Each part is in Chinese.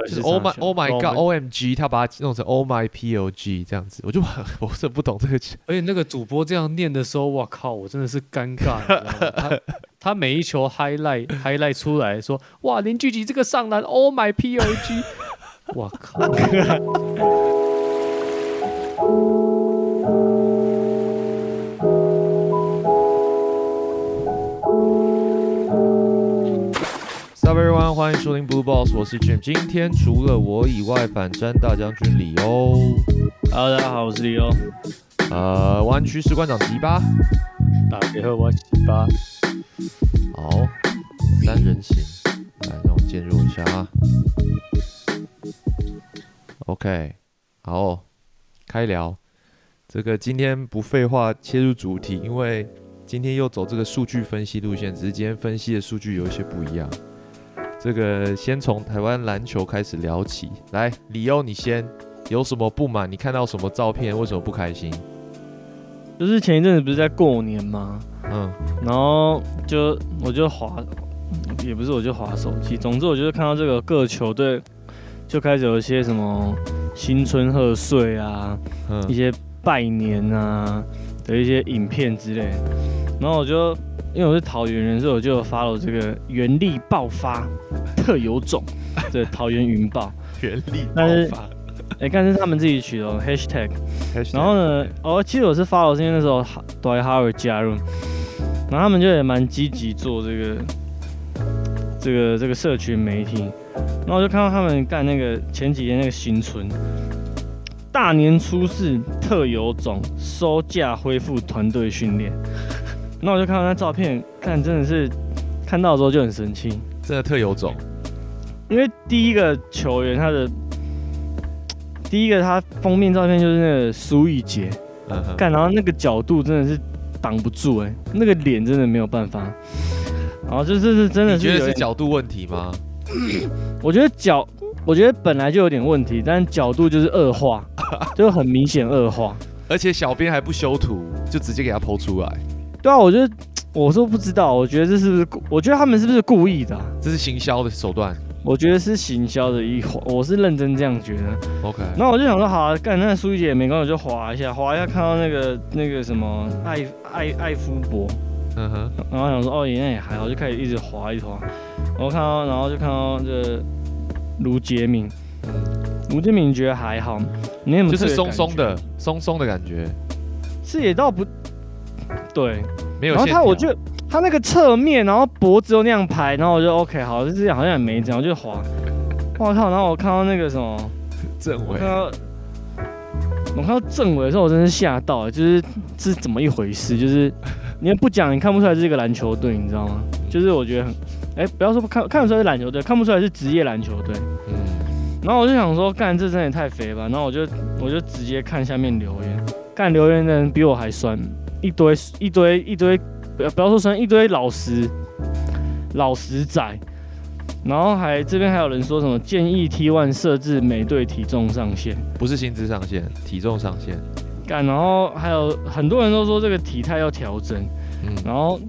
就是 Oh my Oh my God O M G，他把它弄成 Oh my P O G 这样子，我就很 我是不懂这个。而且那个主播这样念的时候，我靠，我真的是尴尬。他 他每一球 highlight highlight 出来说，哇，林俊杰这个上篮 Oh my P O G，我靠。欢迎收听 Blue Boss，我是 Jim。今天除了我以外，反战大将军李欧。Hello，大家好，我是李欧。呃，湾区士官长吉巴。打给后湾吉巴。好，三人行，来让我进入一下啊。OK，好，开聊。这个今天不废话，切入主题，因为今天又走这个数据分析路线，只是今天分析的数据有一些不一样。这个先从台湾篮球开始聊起，来，李欧，你先有什么不满？你看到什么照片？为什么不开心？就是前一阵子不是在过年吗？嗯，然后就我就滑，也不是我就滑手机，总之我就是看到这个各球队就开始有一些什么新春贺岁啊，一些拜年啊的一些影片之类，然后我就。因为我是桃园人，所以我就发了这个原力爆发特有种，对桃园云豹。原力爆发，哎，但是他们自己取的 hashtag，然后呢，哦，其实我是发了，是因为那时候多哈尔加入，然后他们就也蛮积极做这个这个这个社群媒体，然后我就看到他们干那个前几天那个新春。大年初四特有种收假恢复团队训练。那我就看到那照片，看真的是看到之后就很生气，真的特有种。因为第一个球员他的第一个他封面照片就是那个苏玉杰，干然后那个角度真的是挡不住哎，那个脸真的没有办法。然后就是是真的是觉得是角度问题吗？我觉得角我觉得本来就有点问题，但角度就是恶化，就很明显恶化。而且小编还不修图，就直接给他剖出来。对啊，我觉得我说不知道，我觉得这是不是？我觉得他们是不是故意的？这是行销的手段。我觉得是行销的一环，我是认真这样觉得。OK，那我就想说，好，啊干那苏玉姐没关系，我就滑一下，滑一下看到那个那个什么艾艾艾夫伯，嗯哼，然后想说哦，那也还好，就开始一直滑一滑。我看到，然后就看到这卢杰敏，卢杰敏觉得还好，没什么，就是松松的松松的感觉，是也倒不。对，没有。然后他，我就他那个侧面，然后脖子又那样排，然后我就 OK，好，就这样，好像也没这样，我就滑。我靠！然后我看到那个什么政委，看到我看到政委的时候，我真是吓到，就是这是怎么一回事？就是你不讲，你看不出来是一个篮球队，你知道吗？就是我觉得很，哎，不要说看看不出来是篮球队，看不出来是职业篮球队。嗯。然后我就想说，干这真的也太肥吧！然后我就我就直接看下面留言，干留言的人比我还酸。一堆一堆一堆，不要不要说成一堆老实老实仔，然后还这边还有人说什么建议 T one 设置每队体重上限，不是薪资上限，体重上限。干，然后还有很多人都说这个体态要调整，嗯，然后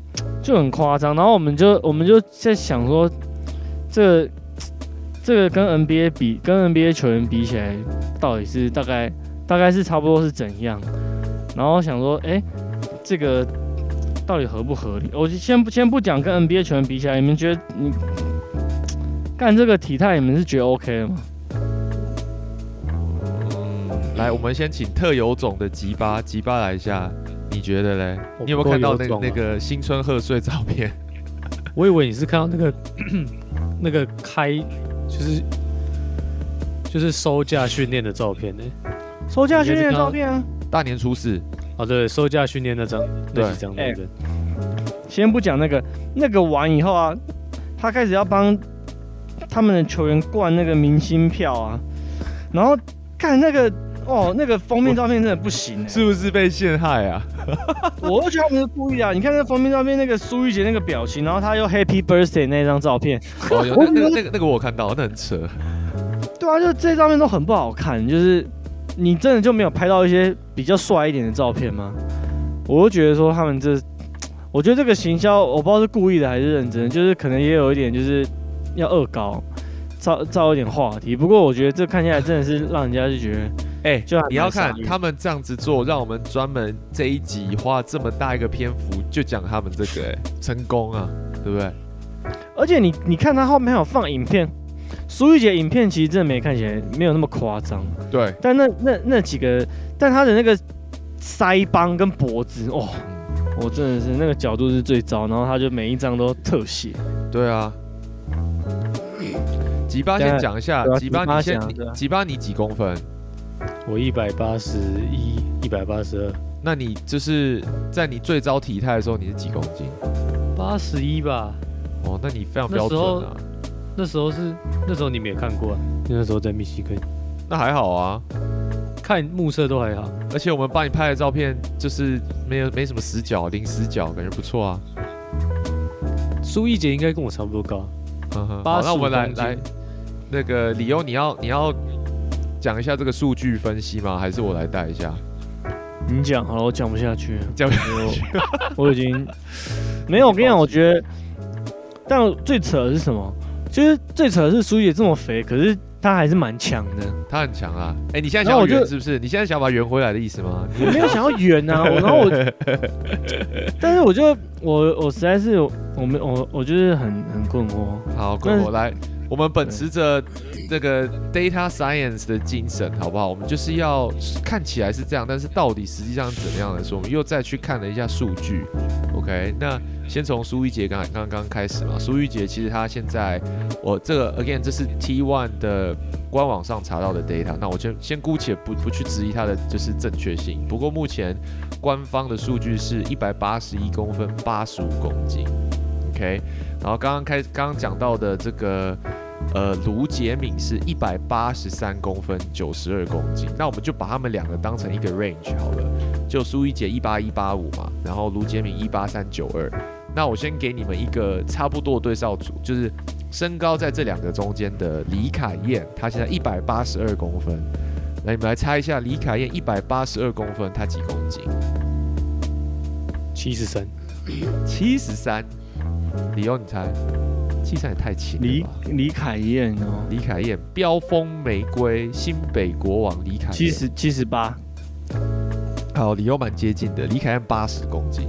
就很夸张，然后我们就我们就在想说，这这个跟 NBA 比，跟 NBA 球员比起来，到底是大概大概是差不多是怎样？然后想说，哎。这个到底合不合理？我先不先不讲跟 NBA 球员比起来，你们觉得你干这个体态，你们是觉得 OK 的吗？嗯，来，我们先请特有种的吉巴吉巴来一下，你觉得嘞？你有没有看到那那个新春贺岁照片？我以为你是看到那个 那个开就是就是收假训练的照片呢？收假训练的照片啊？大年初四。哦，对，收假训练那张，对，几张那个。先不讲那个，那个完以后啊，他开始要帮他们的球员灌那个明星票啊，然后看那个，哦，那个封面照片真的不行，是不是被陷害啊？我都觉得他们是故意啊！你看那封面照片，那个苏玉杰那个表情，然后他又 Happy Birthday 那张照片，哦，有那个那个那个我看到，那很扯。对啊，就这些照片都很不好看，就是。你真的就没有拍到一些比较帅一点的照片吗？我就觉得说他们这，我觉得这个行销我不知道是故意的还是认真，就是可能也有一点就是要恶搞造造一点话题。不过我觉得这看起来真的是让人家就觉得，哎、就你要看他们这样子做，让我们专门这一集花这么大一个篇幅就讲他们这个、哎，成功啊，对不对？而且你你看他后面还有放影片，苏玉姐影片其实真的没看起来没有那么夸张，对，但那那那几个，但他的那个腮帮跟脖子，哦，我真的是那个角度是最糟，然后他就每一张都特写，对啊。吉巴先讲一下吉巴你先，吉巴你几公分？我一百八十一，一百八十二，那你就是在你最糟体态的时候，你是几公斤？八十一吧。哦，那你非常标准啊。那时候是那时候你没有看过啊，那时候在密西根那还好啊，看目测都还好。而且我们帮你拍的照片就是没有没什么死角，零死角，感觉不错啊。苏一杰应该跟我差不多高，嗯哼，好，85那我们来来，那个理由你要你要讲一下这个数据分析吗？还是我来带一下？你讲好了，我讲不下去了，讲不下我我已经没有。我跟你讲，我觉得，但最扯的是什么？就是最扯的是苏玉姐这么肥，可是她还是蛮强的。她很强啊！哎、你现在想要圆是不是？你现在想把它圆回来的意思吗？我没有想要圆啊，我然后我，但是我就我我实在是我们我我就是很很困惑。好，那滚我来。我们秉持着那个 data science 的精神，好不好？我们就是要看起来是这样，但是到底实际上是怎么样的时候，我们又再去看了一下数据。OK，那先从苏玉杰刚刚刚开始嘛。苏玉杰其实他现在，我这个 again 这是 T one 的官网上查到的 data，那我先先姑且不不去质疑它的就是正确性。不过目前官方的数据是一百八十一公分，八十五公斤。OK，然后刚刚开刚刚讲到的这个呃卢杰敏是一百八十三公分，九十二公斤。那我们就把他们两个当成一个 range 好了，就苏一杰一八一八五嘛，然后卢杰敏一八三九二。那我先给你们一个差不多的对照组，就是身高在这两个中间的李凯燕，她现在一百八十二公分。来，你们来猜一下，李凯燕一百八十二公分，她几公斤？七十三，七十三。理由你猜？七十三也太轻了李吧？李凯燕哦，李凯燕，飙风玫瑰，新北国王李凯燕，七十七十八，好，理由蛮接近的。李凯燕八十公斤，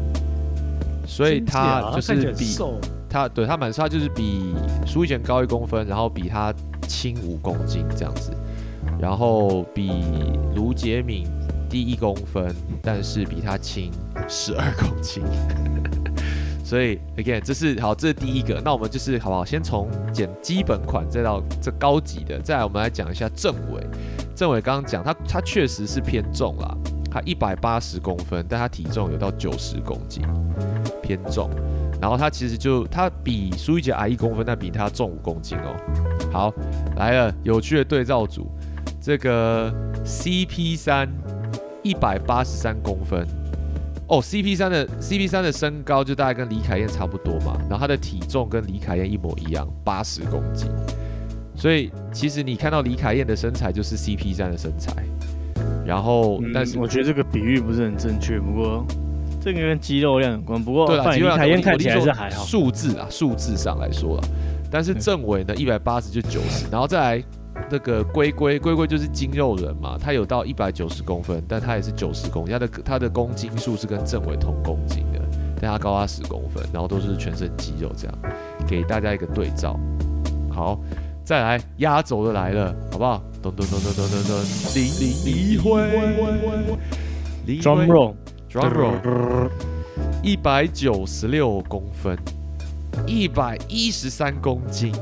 所以他就是比瘦，他对他蛮他就是比苏一贤高一公分，然后比他轻五公斤这样子，然后比卢杰敏低一公分，但是比他轻十二公斤。所以 again，这是好，这是第一个。那我们就是好不好？先从减基本款，再到这高级的，再来我们来讲一下郑伟。郑伟刚刚讲他他确实是偏重啦，他一百八十公分，但他体重有到九十公斤，偏重。然后他其实就他比苏一杰矮一公分，但比他重五公斤哦。好，来了，有趣的对照组，这个 CP 三一百八十三公分。哦，CP 三的 CP 三的身高就大概跟李凯燕差不多嘛，然后他的体重跟李凯燕一模一样，八十公斤。所以其实你看到李凯燕的身材就是 CP 三的身材，然后、嗯但是我觉得这个比喻不是很正确，不过这个跟肌肉量有关。不过对啦，范李基本上凯燕看起来是还好，数字啊，数字上来说啊。但是对郑伟呢，一百八十就九十，然后再来那个龟龟，龟龟就是筋肉人嘛，他有到一百九十公分，但他也是九十公斤，他的他的公斤数是跟政委同公斤的，但他高他十公分，然后都是全身肌肉这样，给大家一个对照。好，再来压轴的来了，好不好？咚咚咚咚咚咚咚，林林李辉，李 drum roll，drum roll。一百九十六公分，一百一十三公斤。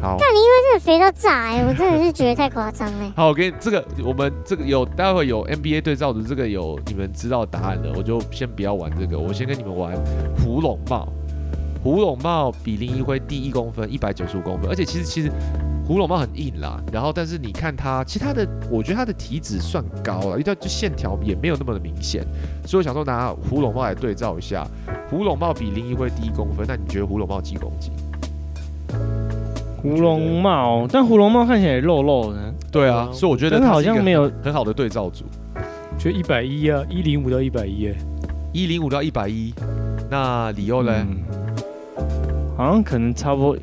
好，真的肥到炸哎、我真的是觉得太夸张哎。好，我给你这个，我们这个有待会有 NBA 对照的，这个有你们知道答案的，我就先不要玩这个，我先跟你们玩胡龙帽。胡龙帽比林一辉低一公分，一百九十五公分，而且其实其实胡龙帽很硬啦，然后但是你看它，其实他的我觉得它的体脂算高了，因为它就线条也没有那么的明显，所以我想说拿胡龙帽来对照一下，胡龙帽比林一辉低一公分，那你觉得胡龙帽几公斤？胡龙帽，但胡龙帽看起来也肉肉的，对啊，啊所以我觉得好像没有很好的对照组，就一百一啊，一零五到一百一，一零五到一百一，那理由呢？嗯好像可能差不多。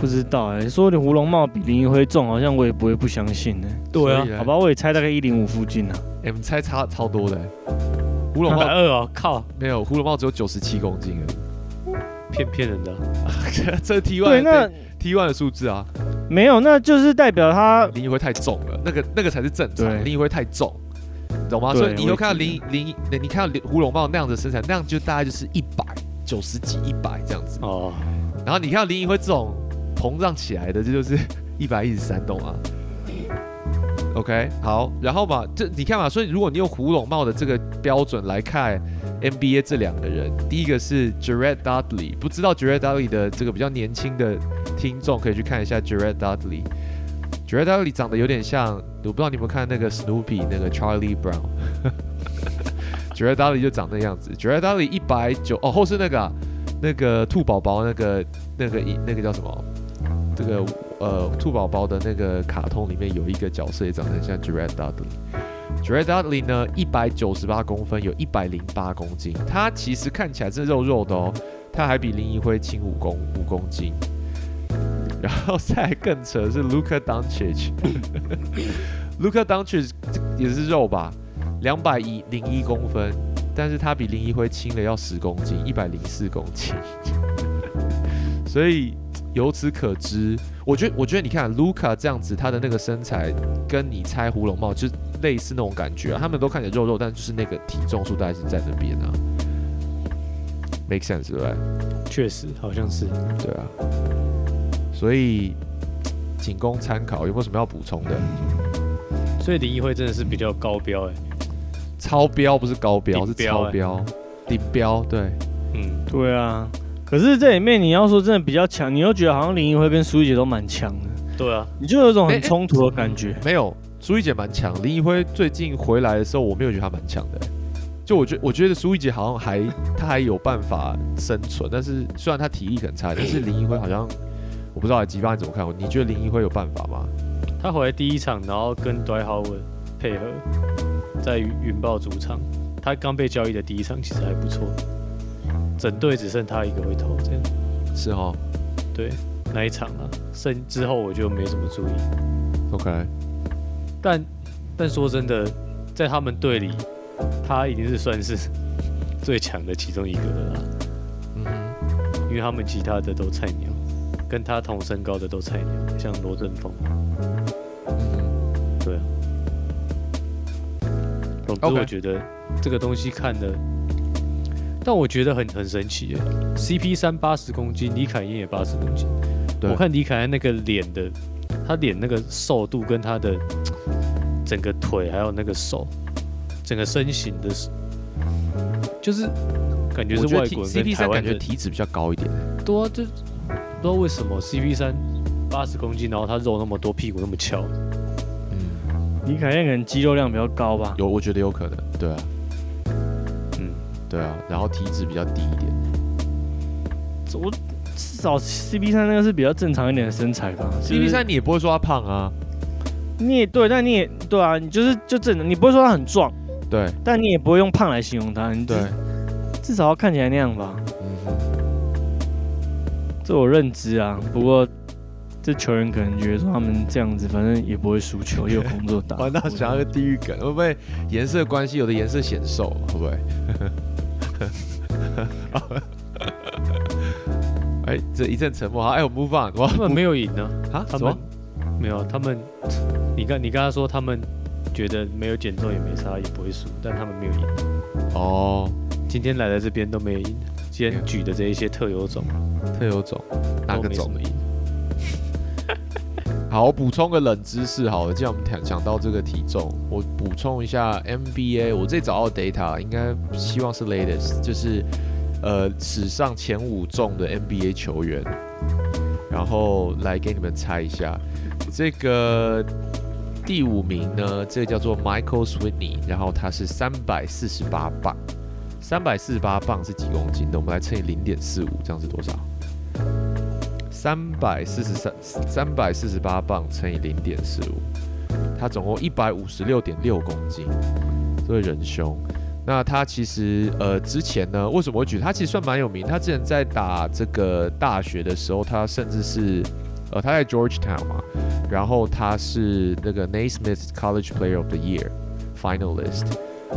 不知道哎、说你胡龙茂比林一辉重，好像我也不会不相信呢、对啊好吧，我也猜大概一零五附近啊。哎，我们猜差超多的欸。胡一龙茂百二哦，靠，没有，胡龙茂只有九十七公斤而骗骗人的。已。这 T 对，one 那 T one 的数字啊，没有，那就是代表他林一辉太重了，那个那个才是正常，林一辉太重，你懂吗？所以你以后看到林林，你看到林胡龙茂那样的身材，那样就大概就是一百九十几、一百这样子。哦，然后你看到林一辉这种膨胀起来的，这就是 一百一十三，栋啊？OK，好，然后嘛，这你看嘛，所以如果你用胡龙茂的这个标准来看 NBA 这两个人，第一个是 Jared Dudley，不知道 Jared Dudley 的这个比较年轻的听众可以去看一下 Jared Dudley。Jared Dudley 长得有点像，我不知道你有没有看那个 Snoopy 那个 Charlie Brown。Jared Dudley 就长那样子，Jared Dudley 一百九哦，后是那个、啊、那个兔宝宝那个那个那个叫什么？这个呃兔宝宝的那个卡通里面有一个角色也长得很像 Jared Dudley。Jared Dudley 呢，一百九十八公分，有一百零八公斤，他其实看起来是肉肉的哦，他还比林一辉轻五公五公斤。然后再更扯的是 Luka Doncic，Luka Doncic 也是肉吧，两百一零一公分，但是他比林一辉轻了要十公斤，一百零四公斤。所以由此可知，我觉得我觉得你看 Luka 这样子，他的那个身材跟你猜胡龙帽就是类似那种感觉、啊，他们都看起来肉肉，但就是那个体重数大概是在那边啊，make sense 对不对？确实好像是。对啊，所以仅供参考，有没有什么要补充的？所以林一辉真的是比较高标哎。超标不是高标，是顶标欸超标，顶标对。嗯，对啊。可是这里面你要说真的比较强，你又觉得好像林一辉跟苏一姐都蛮强的，对啊，你就有一种哎很冲突的感觉。没有，苏一姐蛮强，林一辉最近回来的时候，我没有觉得他蛮强的欸、就我觉我觉得苏一姐好像还她还有办法生存，但是虽然她体力很差，但是林一辉好像我不知道吉巴你怎么看？你觉得林一辉有办法吗？他回来第一场，然后跟 d w i Howard 配合，在云豹主场，他刚被交易的第一场其实还不错，整队只剩他一个会投，这样。是哦。对那一场啊，剩之后我就没什么注意，，OK，但但说真的，在他们队里，他已经是算是 最强的其中一个了啦，嗯哼，因为他们其他的都菜鸟，跟他同身高的都菜鸟，像罗振峰，嗯，对啊。总之，我觉得这个东西看的，但我觉得很很神奇耶。CP 三八十公斤，李凯燕也八十公斤。我看李凯燕那个脸的，他脸那个瘦度跟他的整个腿还有那个手，整个身形的，就是感觉是外国人跟 CP 三感觉体脂比较高一点。对、啊，就不知道为什么 CP 三八十公斤，然后他肉那么多，屁股那么翘。嗯，李凯燕可能肌肉量比较高吧。有，我觉得有可能，对啊，嗯，对啊，然后体脂比较低一点。我至少 CP 三那个是比较正常一点的身材吧。CP 三你也不会说他胖啊，你也对，但你也对啊，你就是就正常，你不会说他很壮，对但你也不会用胖来形容他，你至对，至少要看起来那样吧。嗯哼，这我认知啊，不过这球员可能觉得说他们这样子，反正也不会输球，也有工作打。玩到想要个地狱梗，会不会颜色关系？有的颜色显瘦，会不会？哎，这一阵沉默，好，哎，我 move on，我他们没有赢呢。啊，什么他们？没有，他们，你刚你刚才说他们觉得没有减重也没差，也不会输，但他们没有赢。哦，今天来了这边都没有赢，今天举的这一些特有种特有种，哪个种赢。好，我补充个冷知识好了，既然我们讲讲到这个体重，我补充一下 NBA，我这里找到的 data 应该希望是 latest，就是呃史上前五重的 NBA 球员，然后来给你们猜一下，这个第五名呢，这个叫做 Michael Sweeney，然后他是三百四十八磅，三百四十八磅是几公斤的？我们来乘以零点四五，这样是多少？三百四十三三百四十八磅乘以零点四五，他总共一百五十六点六公斤，这位仁兄。那他其实呃之前呢，为什么会举他其实算蛮有名？他之前在打这个大学的时候，他甚至是呃，他在 Georgetown 嘛，然后他是那个 Naismith College Player of the Year finalist，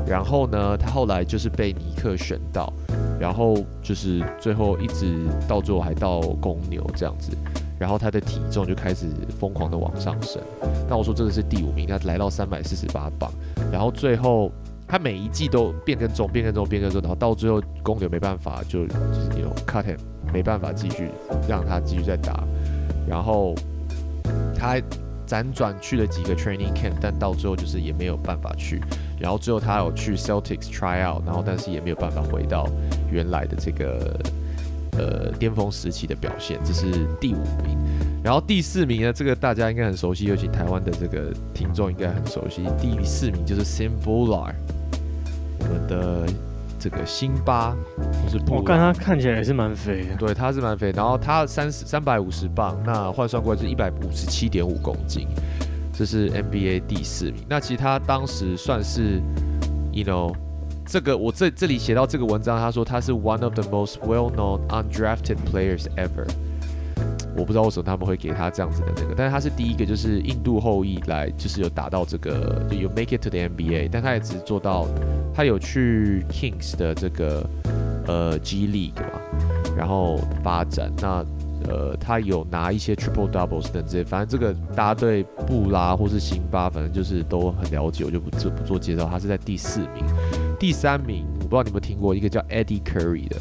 然后呢，他后来就是被尼克选到，然后就是最后一直到最后还到公牛这样子，然后他的体重就开始疯狂的往上升。那我说这个是第五名，他来到三百四十八磅，然后最后他每一季都变更重，变更重，变更重，然后到最后公牛没办法就就是有 cut him，没办法继续让他继续再打，然后他辗转去了几个 training camp，但到最后就是也没有办法去，然后最后他有去 Celtics try out，然后但是也没有办法回到原来的这个呃巅峰时期的表现，这是第五名。然后第四名呢，这个大家应该很熟悉，尤其台湾的这个听众应该很熟悉。第四名就是 Sam Bular，我们的这个辛巴，或是布我看他看起来也是蛮肥的。对，他是蛮肥，然后他三十三百五十磅，那换算过来是一百五十七点五公斤，这是 NBA 第四名。那其实他当时算是，you know，这个我这这里写到这个文章，他说他是 one of the most well-known undrafted players ever。我不知道为什么他们会给他这样子的那个，但是他是第一个就是印度后裔来，就是有达到这个就有 make it to the NBA，但他也只是做到他有去 Kings 的这个呃 G League 嘛，然后发展那。呃，他有拿一些 triple doubles 等这些，反正这个大家对布拉或是辛巴，反正就是都很了解，我就不做不做介绍。他是在第四名，第三名我不知道你们听过一个叫 Eddie Curry 的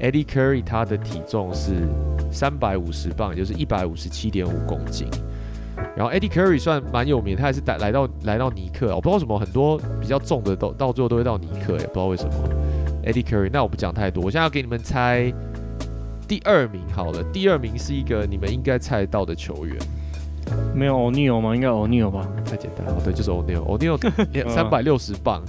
，Eddie Curry 他的体重是三百五十磅，也就是一百五十七点五公斤。然后 Eddie Curry 算蛮有名，他还是来来到来到尼克，我不知道什么很多比较重的都到最后都会到尼克，也不知道为什么。Eddie Curry，那我不讲太多，我现在要给你们猜。第二名好了，第二名是一个你们应该猜到的球员，没有欧尼尔吗？应该欧尼尔吧？太简单了，对，就是欧尼尔。欧尼尔三百六十磅，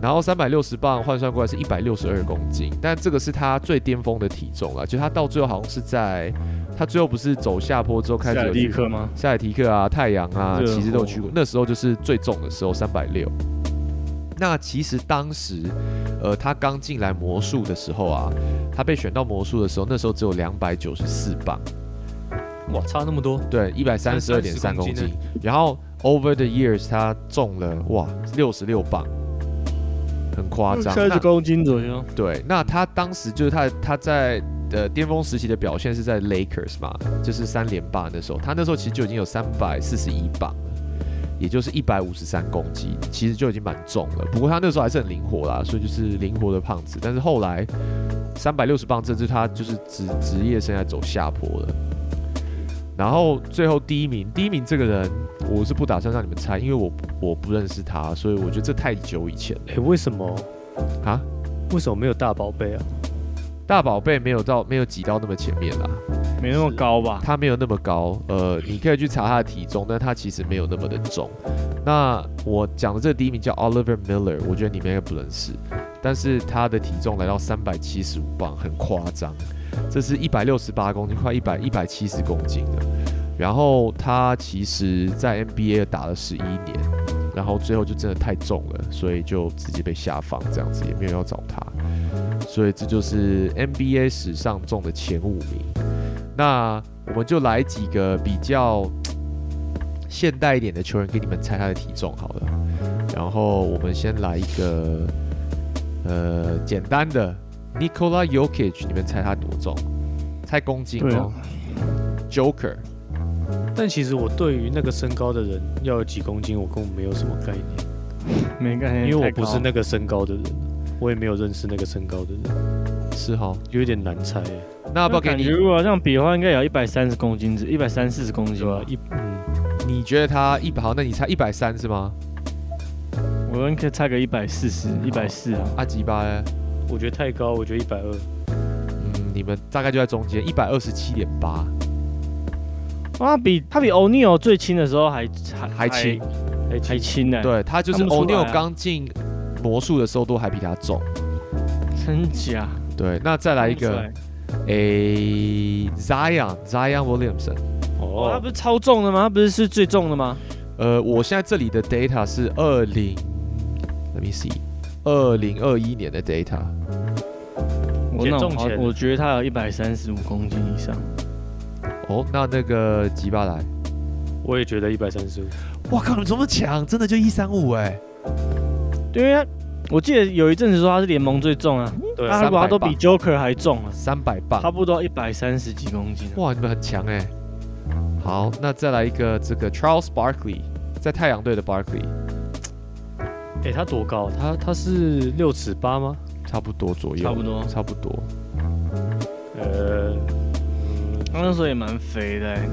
然后三百六十磅换算过来是一百六十二公斤，但这个是他最巅峰的体重了，就他到最后好像是在他最后不是走下坡之后开始有蒂克吗？夏尔提克啊，太阳啊，其实都有去过，那时候就是最重的时候三百六。那其实当时，呃，他刚进来魔术的时候啊，他被选到魔术的时候，那时候只有两百九十四磅，哇，差那么多？对，一百三十二点三公斤。然后 over the years 他重了哇六十六磅，很夸张，三十公斤左右。对，那他当时就是他他在的巅峰时期的表现是在 Lakers 嘛，就是三连霸那时候，他那时候其实就已经有三百四十一磅。也就是一百五十三公斤，其实就已经蛮重了。不过他那时候还是很灵活啦，所以就是灵活的胖子。但是后来三百六十磅，这是他就是职职业生涯走下坡了。然后最后第一名，第一名这个人我是不打算让你们猜，因为我我不认识他，所以我觉得这太久以前了。哎，为什么啊？为什么没有大宝贝啊？大宝贝没有到没有挤到那么前面啦，没那么高吧？他没有那么高，呃，你可以去查他的体重，但他其实没有那么的重。那我讲的这第一名叫 Oliver Miller，我觉得你们应该不认识，但是他的体重来到三百七十五磅，很夸张。这是一百六十八公斤，快一百一百七十公斤了。然后他其实在 NBA 打了十一年，然后最后就真的太重了，所以就直接被下放，这样子也没有要找他。所以这就是 NBA 史上中的前五名。那我们就来几个比较 现代一点的球员给你们猜他的体重好了。然后我们先来一个呃简单的 Nikola Jokic，你们猜他多重？猜公斤哦。Joker。但其实我对于那个身高的人要有几公斤，我根本没有什么概念。没概念，因为我不是那个身高的人。我也没有认识那个身高的人，是哈，有点难猜。那要不要给你？如果这样比的话，应该有一百三十公斤，一百三四十公斤吧。一，嗯，你觉得他一百？好，那你猜一百三是吗？我们可以猜个一百四十，一百四啊。阿吉巴呢？我觉得太高，我觉得一百二。嗯，你们大概就在中间，一百二十七点八。哇比他比欧尼尔最轻的时候还还还轻，还轻呢。对他就是欧尼尔刚进。魔术的时候都还比他重，真假？对，那再来一个，诶，Zion，Zion Williamson，哦，他不是超重的吗？他不是是最重的吗？呃，我现在这里的 data 是二零，Let me see，二零二一年的 data。我那我觉得他有一百三十五公斤以上。哦，那那个吉巴莱，我也觉得一百三十五。哇靠，你们这么强，真的就一三五哎，对，因为他我记得有一阵子说他是联盟最重啊，对他如果他都比 Joker 还重啊，三百磅差，不多一百三十几公斤啊。哇，你们很强哎。好，那再来一个这个 Charles Barkley，在太阳队的 Barkley，哎、他多高？他他是六尺八吗？差不多左右，差不多差不多。呃，他那时候也蛮肥的欸，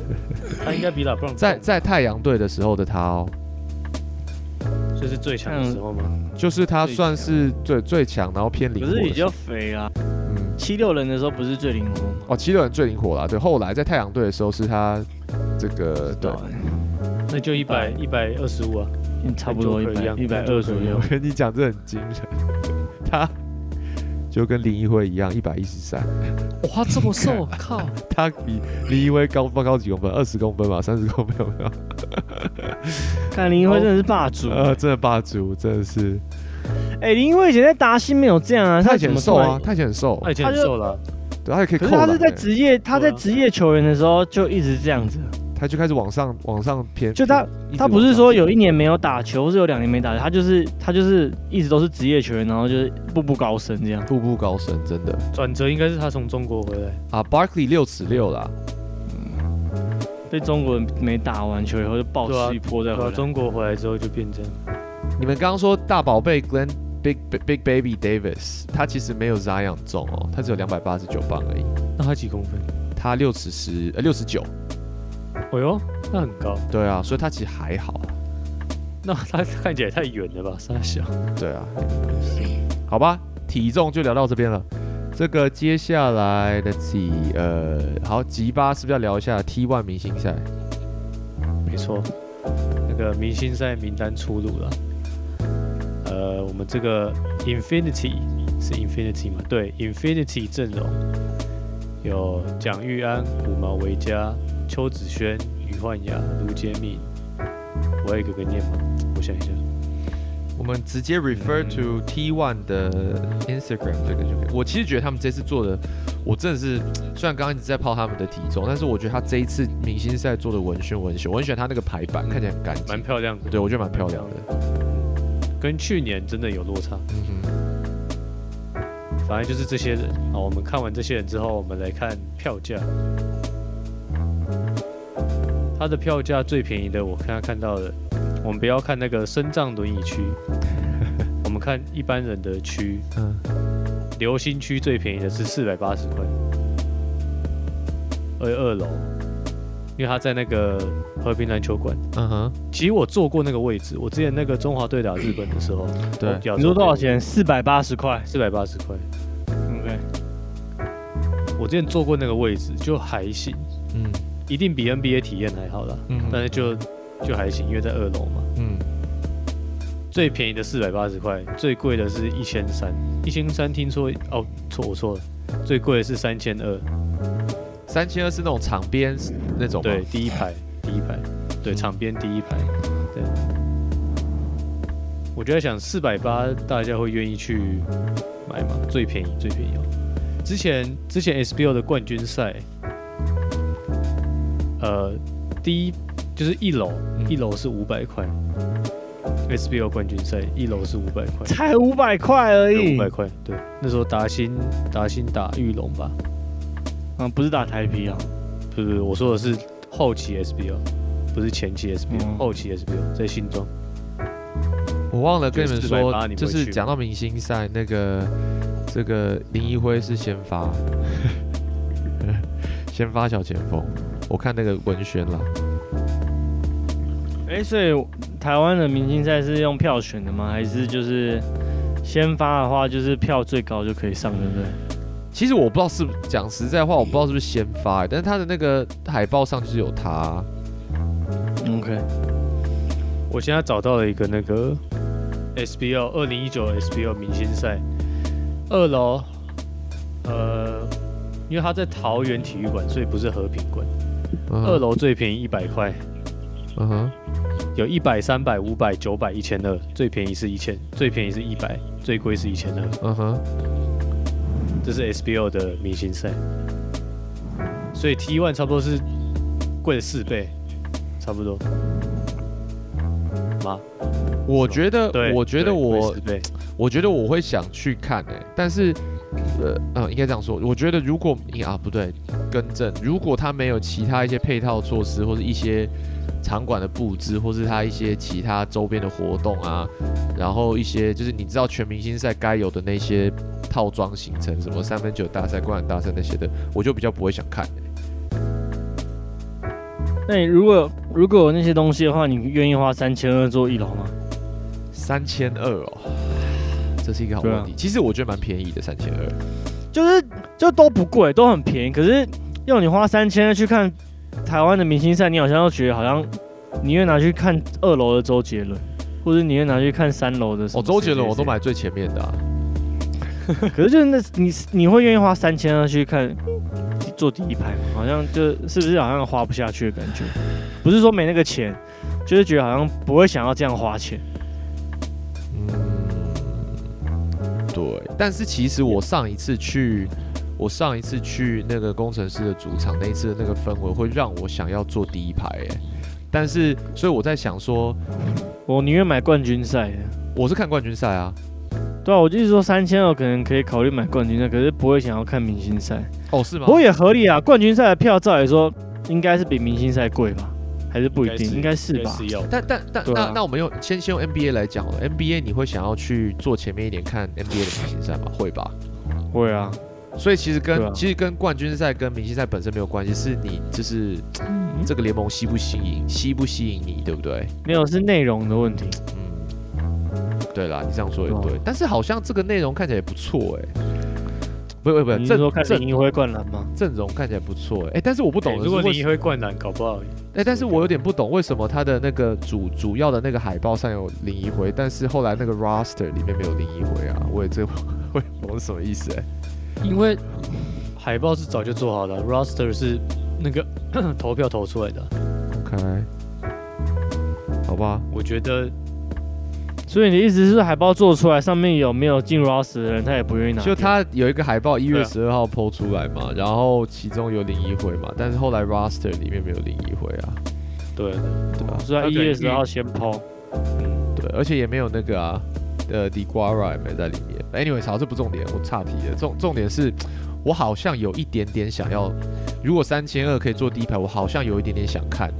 他应该比老布朗在在太阳队的时候的他哦，这是最强的时候吗？就是他算是最最强，然后偏灵活。可是比较肥啊。嗯，七六人的时候不是最灵活吗？哦，七六人最灵活啦。对，后来在太阳队的时候是他这个对，那就一百一百二十五啊。嗯差不多一百一百二十五我。跟你讲，这很惊人。他就跟林一辉一样，一百一十三，哇，这么瘦，靠！他比林一辉高不高几公分？二十公分吧，三十公分有没有？看林一辉真的是霸主。呃，真的霸主，真的是。哎，林一辉以前在达西没有这样啊，他以前瘦啊，他以前很瘦他，以前很瘦了，对，他也可以可是他是在职业，他在职业球员的时候就一直这样子。他就开始往上往上偏，就他他不是说有一年没有打球，是有两年没打球，他就是他就是一直都是职业球员，然后就是步步高升这样。步步高升，真的转折应该是他从中国回来。啊。Barkley 六尺六啦，被中国人没打完球以后就暴对啊吃一波再对啊，回来。中国回来之后就变这样。你们刚刚说大宝贝 Glenn Big Big Baby Davis，他其实没有 Zion 重哦，他只有两百八十九磅而已，那他几公分？他六尺十呃六十九，哎呦，那很高。对啊，所以他其实还好啊，那他看起来太远了吧？傻小。对啊，好吧，体重就聊到这边了。这个接下来的几呃，好，吉巴是不是要聊一下 T1 明星赛？没错，那个明星赛名单出炉了。呃，我们这个 Infinity 是 Infinity 吗？对，Infinity 阵容有蒋玉安、五毛维嘉、邱子轩、于焕雅、卢杰敏。我要一个个念吗？我想一下。我们直接 refer to T One 的 Instagram 这个就可以。我其实觉得他们这次做的，我真的是虽然刚刚一直在泡他们的体重，但是我觉得他这一次明星赛做的文宣文秀，我很喜欢他那个排版，看起来很干净，蛮漂亮的。对我觉得蛮漂亮的。跟去年真的有落差。嗯哼，反正就是这些人啊。我们看完这些人之后，我们来看票价。它的票价最便宜的，我看他看到的，我们不要看那个升降轮椅区，我们看一般人的区。嗯，流星区最便宜的是四百八十块，而二楼，因为他在那个和平篮球馆。嗯哼，其实我坐过那个位置，我之前那个中华队打日本的时候，对你说多少？钱？四百八十块。四百八十块。OK，我之前坐过那个位置，就还行，嗯一定比 NBA 体验还好啦，嗯但是就就还行，因为在二楼嘛。嗯，最便宜的四百八十块，最贵的是一千三，一千三听说哦错我错了，最贵的是三千二，三千二是那种场边那种对，，第一排第一排，对，嗯场边第一排，对。我就在想，四百八大家会愿意去买吗？最便宜最便宜哦。之前之前 SBO 的冠军赛，呃，第一就是一楼，嗯一楼是五百块。SBO 冠军赛一楼是五百块，才五百块而已五。百块。对，那时候达新达新打玉龙吧？嗯，不是打台皮啊。不是，我说的是后期 SBO，不是前期 SBO，、嗯后期 SBO 在新庄。我忘了跟你们说就是讲到明星赛那个这个林一辉是先发，先发小前锋，我看那个文宣了，哎，所以台湾的明星赛是用票选的吗？还是就是先发的话，就是票最高就可以上，对不对？其实我不知道是不讲实在话，我不知道是不是先发，但是他的那个海报上就是有他，OK，我现在找到了一个那个 SBO 二零一九 SBO 明星赛二楼，呃，因为他在桃园体育馆，所以不是和平馆。嗯二，楼最便宜一百块，嗯哼，有一百、三百、五百、九百、一千二，最便宜是一千，最便宜是一百，最贵是一千二。嗯哼，这是 SBO 的明星赛，所以 T one 差不多是贵了四倍，差不多。吗？我觉得，，我觉得我我觉得我会想去看诶、但是，呃呃，应该这样说，我觉得如果啊不对，更正，如果他没有其他一些配套措施，或者一些场馆的布置，或是他一些其他周边的活动啊，然后一些就是你知道全明星赛该有的那些套装行程，什么三分球大赛、灌篮大赛那些的，我就比较不会想看、欸。那你如果如果有那些东西的话，你愿意花三千二做一楼吗？三千二哦，这是一个好问题。其实我觉得蛮便宜的，三千二。就是就都不贵，都很便宜。可是要你花三千二去看台湾的明星赛，你好像又觉得好像宁愿拿去看二楼的周杰伦，或者宁愿拿去看三楼的哦，周杰伦我都买最前面的、啊。可是就是那 你你会愿意花三千二去看坐第一排吗？好像就是不是好像花不下去的感觉？不是说没那个钱，就是觉得好像不会想要这样花钱。但是其实我上一次去，我上一次去那个工程师的主场，那一次的那个氛围会让我想要坐第一排，哎。但是，所以我在想说，我宁愿买冠军赛的。我是看冠军赛啊。对啊，我就是说三千二可能可以考虑买冠军赛，可是不会想要看明星赛。哦，是吗不？过也合理啊，冠军赛的票照理说应该是比明星赛贵吧？还是不一定？应该是吧？是。但但但啊那那我们用先先用 NBA 来讲好了，NBA 你会想要去做前面一点看 NBA 的明星赛吗？会吧。会啊，所以其实跟、啊其实跟冠军赛跟明星赛本身没有关系，是你就是嗯这个联盟吸不吸引吸不吸引你，对不对？没有是内容的问题。嗯，对啦，你这样说也对啊对，但是好像这个内容看起来也不错哎、不不不，看林辉灌篮吗？阵容看起来不错哎、哎但是我不懂欸如果你会灌篮，搞不好哎、但是我有点不懂为什么他的那个主主要的那个海报上有林一辉，但是后来那个 roster 里面没有林一辉啊，我也这 会懂什么意思哎、因为海报是早就做好了，roster 是那个 投票投出来的。OK，好吧，我觉得所以你的意思是海报做出来，上面有没有进 roster 的人，他也不愿意拿？就他有一个海报，一月十二号抛出来嘛，然后其中有林一辉嘛，但是后来 roster 里面没有林一辉啊，对的，对啊、是在一月十号先抛。嗯，对，而且也没有那个啊，呃 d i g u a r a 也没在里面。Anyway，好，这不重点，我岔题了。重重点是我好像有一点点想要，如果三千二可以做第一排，我好像有一点点想看。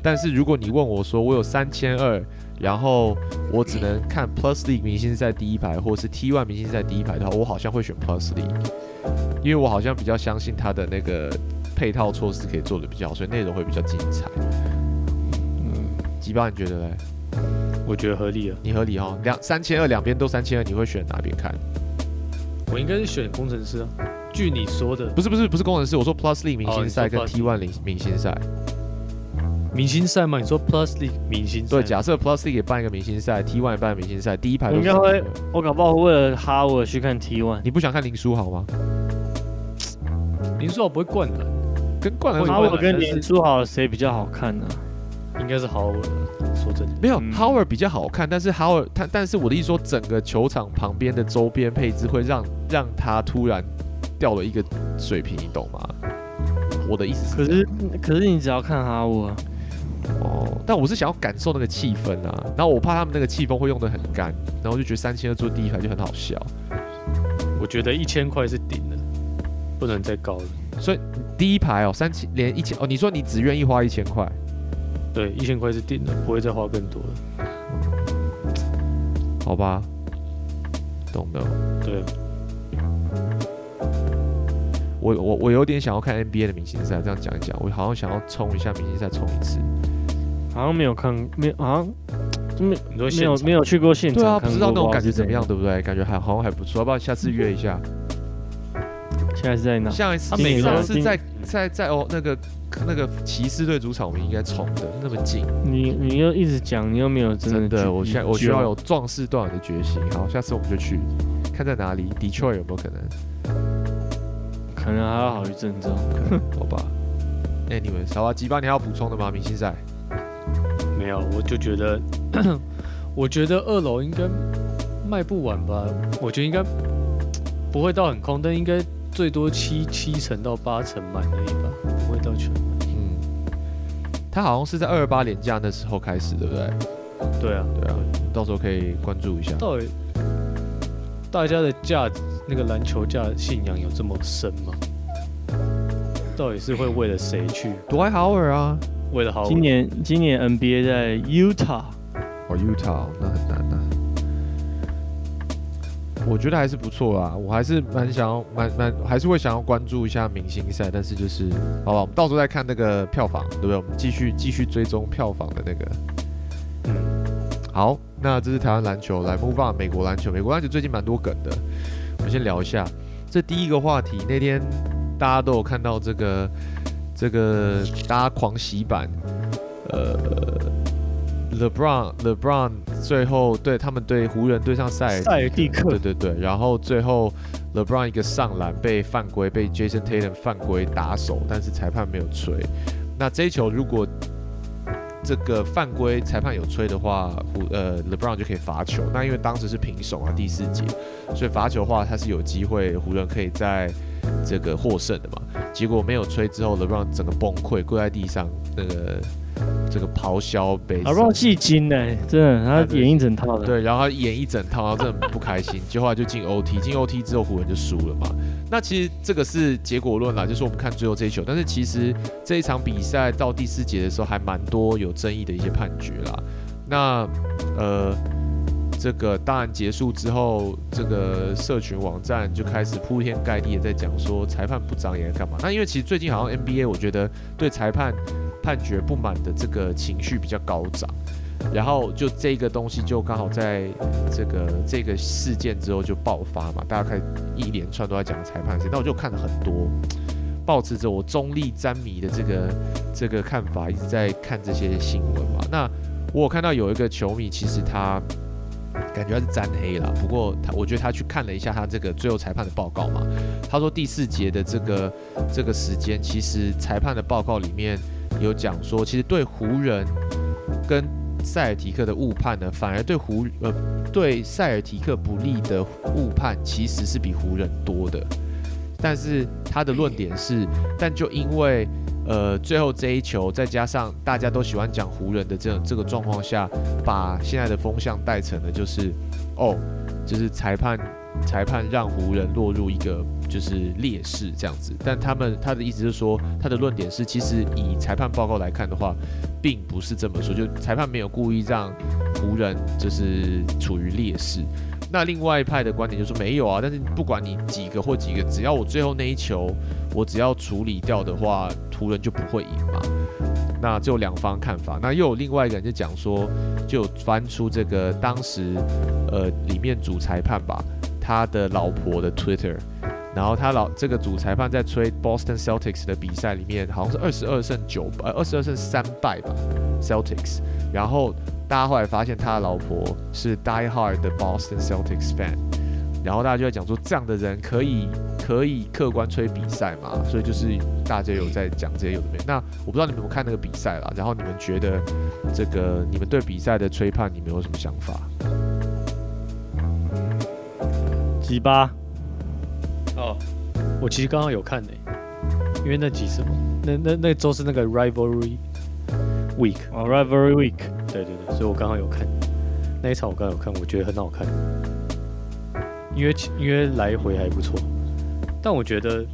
但是如果你问我说我有三千二，然后我只能看 Plus League 明星赛第一排，或是 T1 明星赛第一排的话，我好像会选 Plus League，因为我好像比较相信他的那个配套措施可以做的比较好，所以内容会比较精彩。嗯，吉巴你觉得嘞？我觉得合理啊。你合理哈，两三千二两边都三千二，你会选哪边看？我应该是选工程师啊。据你说的，不是不是不是工程师，我说 Plus League 明星赛跟 T 说 One 明明星赛。明星赛吗，你说 Plus League 明星赛，对，假设 Plus League 也办一个明星赛，T One 也办明星赛，第一排应该会我搞不好为了哈我去看 T one。你不想看林书豪吗？林书豪不会灌篮，跟灌篮会哈有关我跟林书豪谁比较好看呢？应该是豪尔的。说真的，没有嗯 Howard 比较好看，但是 Howard 他但是我的意思说，整个球场旁边的周边配置会让让他突然掉了一个水平，你懂吗？我的意思可是可，是可是你只要看哈我啊，哦，但我是想要感受那个气氛啊，然后我怕他们那个气氛会用的很干，然后就觉得三千二坐第一排就很好笑。我觉得一千块是顶了，不能再高了。所以第一排哦，三千连一千哦，你说你只愿意花一千块，对，一千块是顶的，不会再花更多了。好吧？懂的。对，我我我有点想要看 NBA 的明星赛，这样讲一讲，我好像想要冲一下明星赛，冲一次。好像没有看，没有好像就没你说没有没有去过现场对啊，不知道那种感觉怎么样，对不对？感觉还好像还不错，要不要下次约一下？知道是怎样？现在是在哪？下一次啊每次今在在在哦那个那个骑士队主场，我们应该冲的那么近，你你又一直讲，你又没有真的真的，我现在我需要有壮士断腕的决心。好，下次我们就去看在哪里，Detroit 有没有可能？可能还要好一阵子哦。好吧。Anyway，好吧，吉巴，你还要补充的吗？明星赛？没有，我就觉得，我觉得二楼应该卖不完吧。我觉得应该不会到很空，但应该最多七七成到八成满而已吧，不会到全满。嗯，他好像是在二二八年假那时候开始，对不对？对啊，对啊，到时候可以关注一下。到底大家的价那个篮球价信仰有这么深吗？到底是会为了谁去？dwight 怀豪尔啊，为了好今年今年 NBA 在 Utah，哦，Utah 那很难呐、我觉得还是不错啦，我还是蛮想要，蛮蛮还是会想要关注一下明星赛，但是就是，好吧，我们到时候再看那个票房，对不对？我们继续继续追踪票房的那个。嗯，好，那这是台湾篮球，来 move on 美国篮球。美国篮球最近蛮多梗的，我们先聊一下。这第一个话题，那天大家都有看到这个这个大家狂喜版，呃，LeBron LeBron 最后对他们对湖人对上塞尔塞尔蒂克对对对，然后最后 LeBron 一个上篮被犯规，被 Jason Tatum 犯规打手，但是裁判没有吹。那这一球如果这个犯规裁判有吹的话，湖呃 LeBron 就可以罚球。那因为当时是平手啊，第四节，所以罚球的话他是有机会湖人可以在这个获胜的嘛。结果没有吹之后，LeBron 整个崩溃，跪在地上，那个这个咆哮悲伤。老让戏精呢，真的，他演一整套的。对，然后他演一整套，然后真的不开心，结果就进 OT，进 OT 之后湖人就输了嘛。那其实这个是结果论啦，就是我们看最后这一球，但是其实这一场比赛到第四节的时候还蛮多有争议的一些判决啦。那呃，这个大案结束之后，这个社群网站就开始铺天盖地的在讲说裁判不长眼干嘛？那因为其实最近好像 NBA 我觉得对裁判判决不满的这个情绪比较高涨。然后就这个东西就刚好在这个这个事件之后就爆发嘛，大家开始一连串都在讲裁判事，那我就看了很多，保持着我中立沾迷的这个这个看法，一直在看这些新闻嘛。那我有看到有一个球迷，其实他感觉他是沾黑了，不过他我觉得他去看了一下他这个最后裁判的报告嘛，他说第四节的这个这个时间，其实裁判的报告里面有讲说，其实对湖人跟塞尔提克的误判呢，反而对湖呃对塞尔提克不利的误判其实是比湖人多的，但是他的论点是，但就因为呃最后这一球，再加上大家都喜欢讲湖人的这种这个状况下，把现在的风向带成了就是哦，就是裁判裁判让湖人落入一个就是劣势这样子，但他们他的意思是说，他的论点是，其实以裁判报告来看的话，并不是这么说，就裁判没有故意让湖人就是处于劣势。那另外一派的观点就是没有啊，但是不管你几个或几个，只要我最后那一球我只要处理掉的话，湖人就不会赢嘛。那就两方看法，那又有另外一个人就讲说，就翻出这个当时呃里面主裁判吧，他的老婆的 Twitter，然后他老这个主裁判在吹 Boston Celtics 的比赛里面，好像是二十二胜九呃二十二胜三败吧 Celtics，然后大家后来发现他的老婆是 Die Hard 的 Boston Celtics fan，然后大家就在讲说这样的人可以可以客观吹比赛嘛，所以就是大家有在讲这些有的没。那我不知道你们有没有看那个比赛啦，然后你们觉得这个你们对比赛的吹判你们有什么想法？几八，哦，我其实刚刚有看呢、因为那集什么，那那那周是那个 rivalry week，哦，Rivalry Week，对对对，所以我刚好有看那一场，我刚刚有看，我觉得很好看，因为因为来回还不错，但我觉得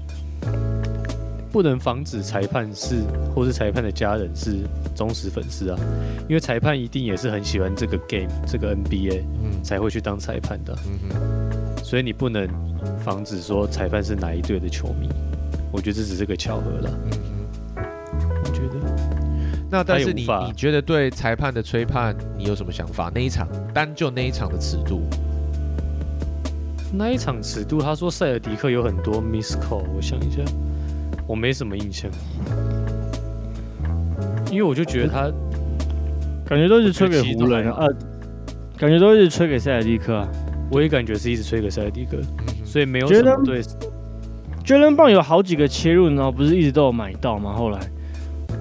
不能防止裁判是或是裁判的家人是忠实粉丝啊，因为裁判一定也是很喜欢这个 game 这个 NBA 嗯才会去当裁判的，嗯哼，所以你不能防止说裁判是哪一队的球迷，我觉得这只是个巧合了。那但是你你觉得对裁判的吹判你有什么想法？那一场单就那一场的尺度，那一场尺度，他说塞尔迪克有很多 miss call，我想一下，我没什么印象，因为我就觉得他感觉都是吹给湖人啊，呃，感觉都是吹给塞尔迪克啊。我也感觉是一直吹给塞尔迪克，嗯所以没有觉得什么对 Jalen Brown 有好几个切入，然后不是一直都有买到吗？后来，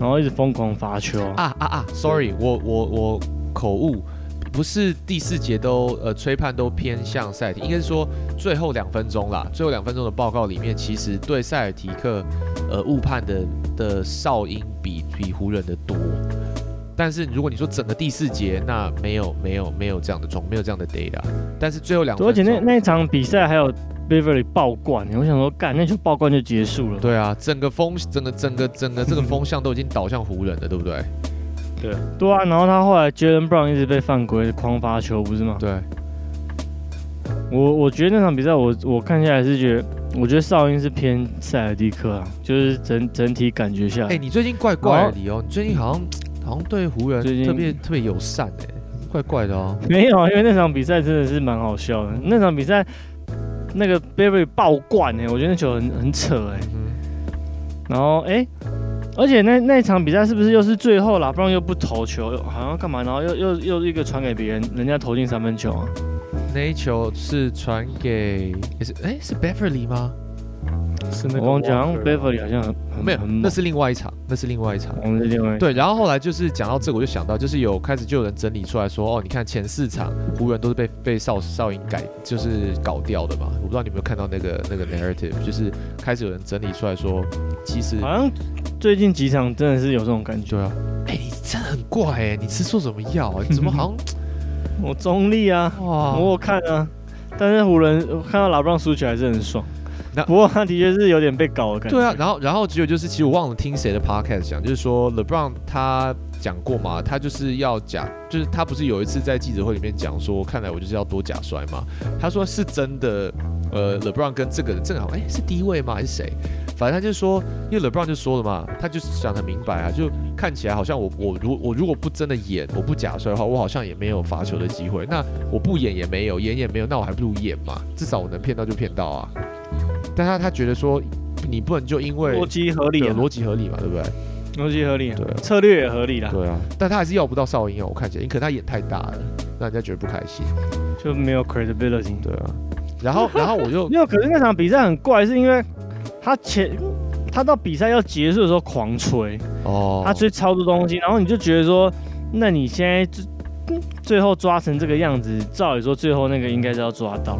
然后一直疯狂罚球。啊啊啊！Sorry，我我我口误，不是第四节都呃吹判都偏向塞尔提，应该是说最后两分钟啦，最后两分钟的报告里面，其实对塞尔提克呃误判的的哨音比比湖人的多。但是如果你说整个第四节，那没有没有没有这样的状，没有这样的 data。但是最后两而且那那一场比赛还有 Beverly 爆冠，我想说干那球爆冠就结束了。对啊，整个风整个整个整个这个风向都已经倒向湖人了，对不对？对对啊，然后他后来 Jalen Brown 一直被犯规，狂罚球不是吗？对。我我觉得那场比赛，我我看下来是觉得，我觉得哨音是偏塞尔蒂克啊，就是整整体感觉下来。哎，你最近怪怪的，李哦，你最近好像。好像对湖人特别特别友善哎，怪怪的哦。没有啊，因为那场比赛真的是蛮好笑的。那场比赛那个 Berry 爆冠哎，我觉得那球很很扯哎。然后哎，而且那那场比赛是不是又是最后啦？不然又不投球，好像干嘛？然后又又又一个传给别人，人家投进三分球啊。那一球是传给也是哎是 Beverly 吗？是那个忘记，好像 Beverly 好像没有，那是另外一场，那是另外一场，是另外对。然后后来就是讲到这个，我就想到，就是有开始就有人整理出来说，哦，你看前四场湖人都是被被少少音改，就是搞掉的嘛。我不知道你有没有看到那个那个 narrative，就是开始有人整理出来说，其实好像最近几场真的是有这种感觉啊。哎，你真的很怪哎，你吃错什么药啊？怎么好像 我中立啊？哇，我看啊，但是湖人看到老布朗输起来是很爽。那不过他的确是有点被搞的感觉。对啊，然后然后只有就是，其实我忘了听谁的 podcast 讲，就是说 LeBron 他讲过嘛，他就是要假，就是他不是有一次在记者会里面讲说，看来我就是要多假摔嘛。他说是真的，呃，LeBron 跟这个人正好，哎，是第一位吗？还是谁？反正他就说，因为 LeBron 就说了嘛，他就是讲很明白啊，就看起来好像我我如我如果不真的演，我不假摔的话，我好像也没有罚球的机会。那我不演也没有，演也没有，那我还不如演嘛，至少我能骗到就骗到啊。但他他觉得说，你不能就因为逻辑合理，逻辑合理嘛，对不对？逻辑合理，对，策略也合理啦。对啊，但他还是要不到哨音哦，我看起来，因可能他眼太大了，让人家觉得不开心，就没有 credibility。对啊，然后 然后我就因为，可是那场比赛很怪，是因为他前他到比赛要结束的时候狂吹哦，他吹超多东西，然后你就觉得说，那你现在最最后抓成这个样子，照理说最后那个应该是要抓到。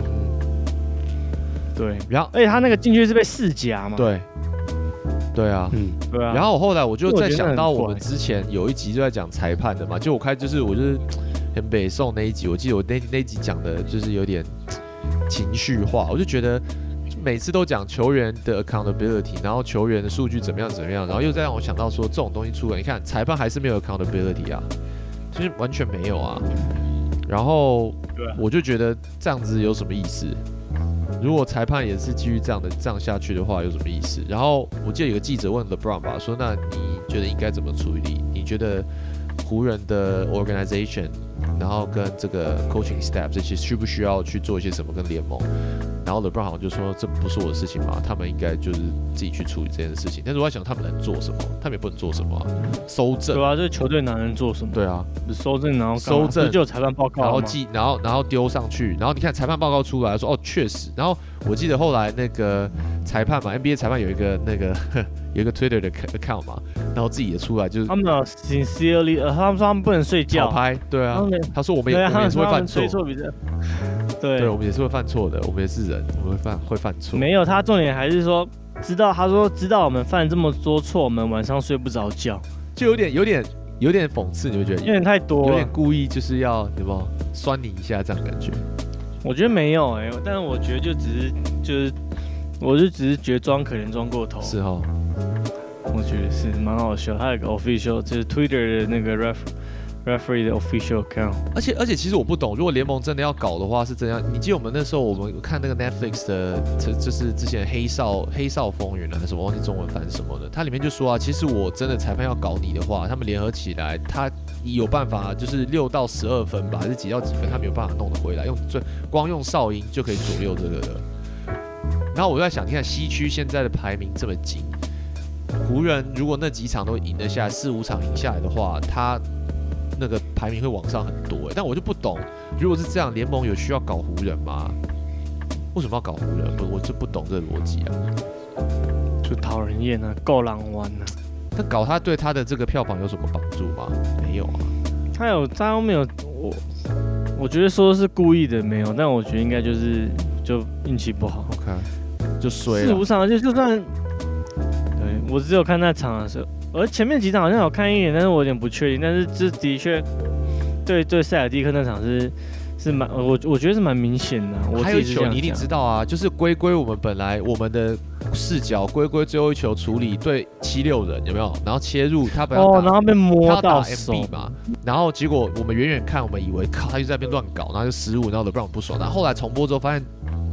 对，然后而且他那个进去是被四夹嘛？对，对啊，嗯，对啊。然后我后来我就在想到我们之前有一集就在讲裁判的嘛，就我开就是我就是很北宋那一集，我记得我那那集讲的就是有点情绪化，我就觉得每次都讲球员的 accountability，然后球员的数据怎么样怎么样，然后又再让我想到说这种东西出来，你看裁判还是没有 accountability 啊，就是完全没有啊。然后我就觉得这样子有什么意思？如果裁判也是继续这样的这样下去的话，有什么意思？然后我记得有个记者问 LeBron 吧，说：“那你觉得应该怎么处理？你觉得湖人的 organization，然后跟这个 coaching staff 这些需不需要去做一些什么跟联盟？”然后 LeBron 好像就说：“这不是我的事情嘛，他们应该就是自己去处理这件事情。”但是我在想，他们能做什么？他们也不能做什么，收证。对啊，这球队哪能做什么？对啊，收证然后收证就有裁判报告，然后记，然后然后丢上去，然后你看裁判报告出来说：“哦，确实。”然后我记得后来那个裁判嘛，NBA 裁判有一个那个 有一个 Twitter 的 account 嘛，然后自己也出来就是他们 sincerely，他们说他们不能睡觉拍，对啊，他说我们也我们也是会犯错。对，对，我们也是会犯错的，我们也是人，我们会犯会犯错。没有，他重点还是说，知道他说知道我们犯这么多错，我们晚上睡不着觉，就有点有点有点讽刺，你会觉得有点太多，有点故意就是要什么酸你一下这样感觉。我觉得没有哎，但是我觉得就只是就是，我就只是觉得装可怜装过头。是哦，我觉得是蛮好笑。他有个 official 就是 Twitter 的那个 ref。Referee 的 official account，而且而且其实我不懂，如果联盟真的要搞的话是怎样？你记得我们那时候我们看那个 Netflix 的，这就是之前黑哨黑哨风云啊，什么忘记中文翻什么的，它里面就说啊，其实我真的裁判要搞你的话，他们联合起来，他有办法就是六到十二分吧，还是几到几分，他没有办法弄得回来，用最光用哨音就可以左右这个的。然后我在想，你看西区现在的排名这么紧，湖人如果那几场都赢得下，四五场赢下来的话，他。那个排名会往上很多哎，但我就不懂，如果是这样，联盟有需要搞湖人吗？为什么要搞湖人？不，我就不懂这个逻辑啊，就讨人厌啊，够狼玩啊。他搞他对他的这个票房有什么帮助吗？没有啊。他有，他又没有，我我我觉得说是故意的没有，但我觉得应该就是就运气不好。OK，就衰了四无。常就就算，对我只有看那场的时候，而前面几场好像有看一眼，但是我有点不确定。但是这的确，对对塞尔蒂克那场是是蛮我我觉得是蛮明显的啊。我还有一球你一定知道啊，就是龟龟我们本来我们的视角，龟龟最后一球处理对七六人有没有？然后切入他本来哦，打然后被他摸到手 MB 嘛，然后结果我们远远看，我们以为靠他就在那边乱搞，然后就失误，然后 LeBron 不爽，然后后来重播之后发现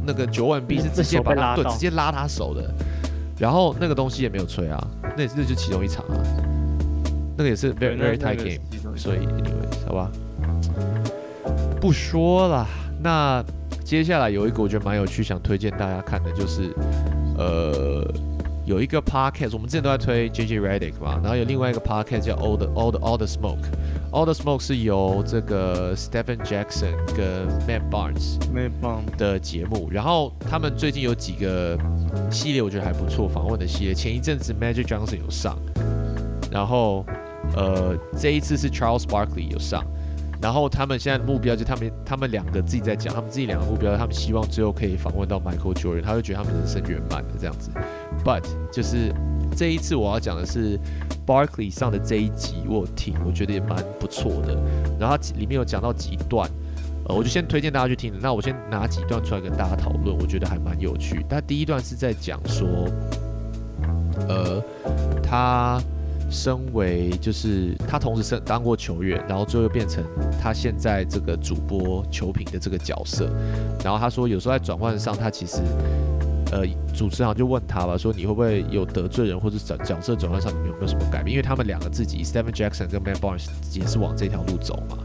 那个九万 B 是直接把他对直接拉他手的，然后那个东西也没有吹啊，那也是其中一场啊，那个也是 very very tight game，所以好吧，不说了。那接下来有一个我觉得蛮有趣，想推荐大家看的，就是呃有一个 podcast，我们之前都在推 JJ Redick 嘛，然后有另外一个 podcast 叫 All the All the All the Smoke。All the Smoke 是由这个 Stephen Jackson 跟 Matt Barnes，的节目，然后他们最近有几个系列我觉得还不错，访问的系列。前一阵子 Magic Johnson 有上，然后呃这一次是 Charles Barkley 有上，然后他们现在的目标就他们他们两个自己在讲，他们自己两个目标，他们希望最后可以访问到 Michael Jordan，他会觉得他们人生圆满的这样子。But 就是这一次我要讲的是 Barkley 上的这一集，我有听，我觉得也蛮不错的。然后里面有讲到几段。呃，我就先推荐大家去听。那我先拿几段出来跟大家讨论，我觉得还蛮有趣。但第一段是在讲说，呃，他身为就是他同时是当过球员，然后最后变成他现在这个主播球评的这个角色。然后他说，有时候在转换上，他其实。呃，主持人就问他吧，说你会不会有得罪人，或者角角色转换上你们有没有什么改变？因为他们两个自己，Stephen Jackson 跟 Man Barnes 也是往这条路走嘛。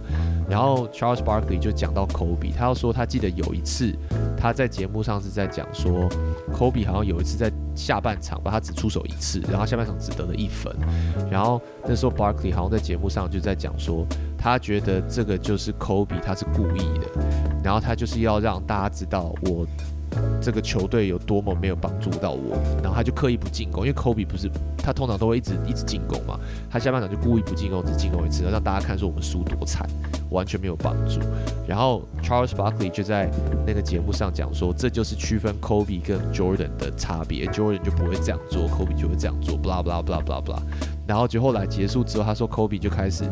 然后 Charles Barkley 就讲到 Kobe，他要说他记得有一次他在节目上是在讲说，Kobe 好像有一次在下半场吧，他只出手一次，然后下半场只得了一分。然后那时候 Barkley 好像在节目上就在讲说，他觉得这个就是 Kobe 他是故意的，然后他就是要让大家知道我。这个球队有多么没有帮助到我，然后他就刻意不进攻，因为 Kobe 不是他通常都会一直一直进攻嘛，他下半场就故意不进攻，只进攻一次，让大家看说我们输多惨，完全没有帮助。然后 Charles Barkley 就在那个节目上讲说，这就是区分 Kobe 跟 Jordan 的差别，Jordan 就不会这样做，Kobe 就会这样做，blah blah blah blah blah。然后就后来结束之后，他说 Kobe 就开始。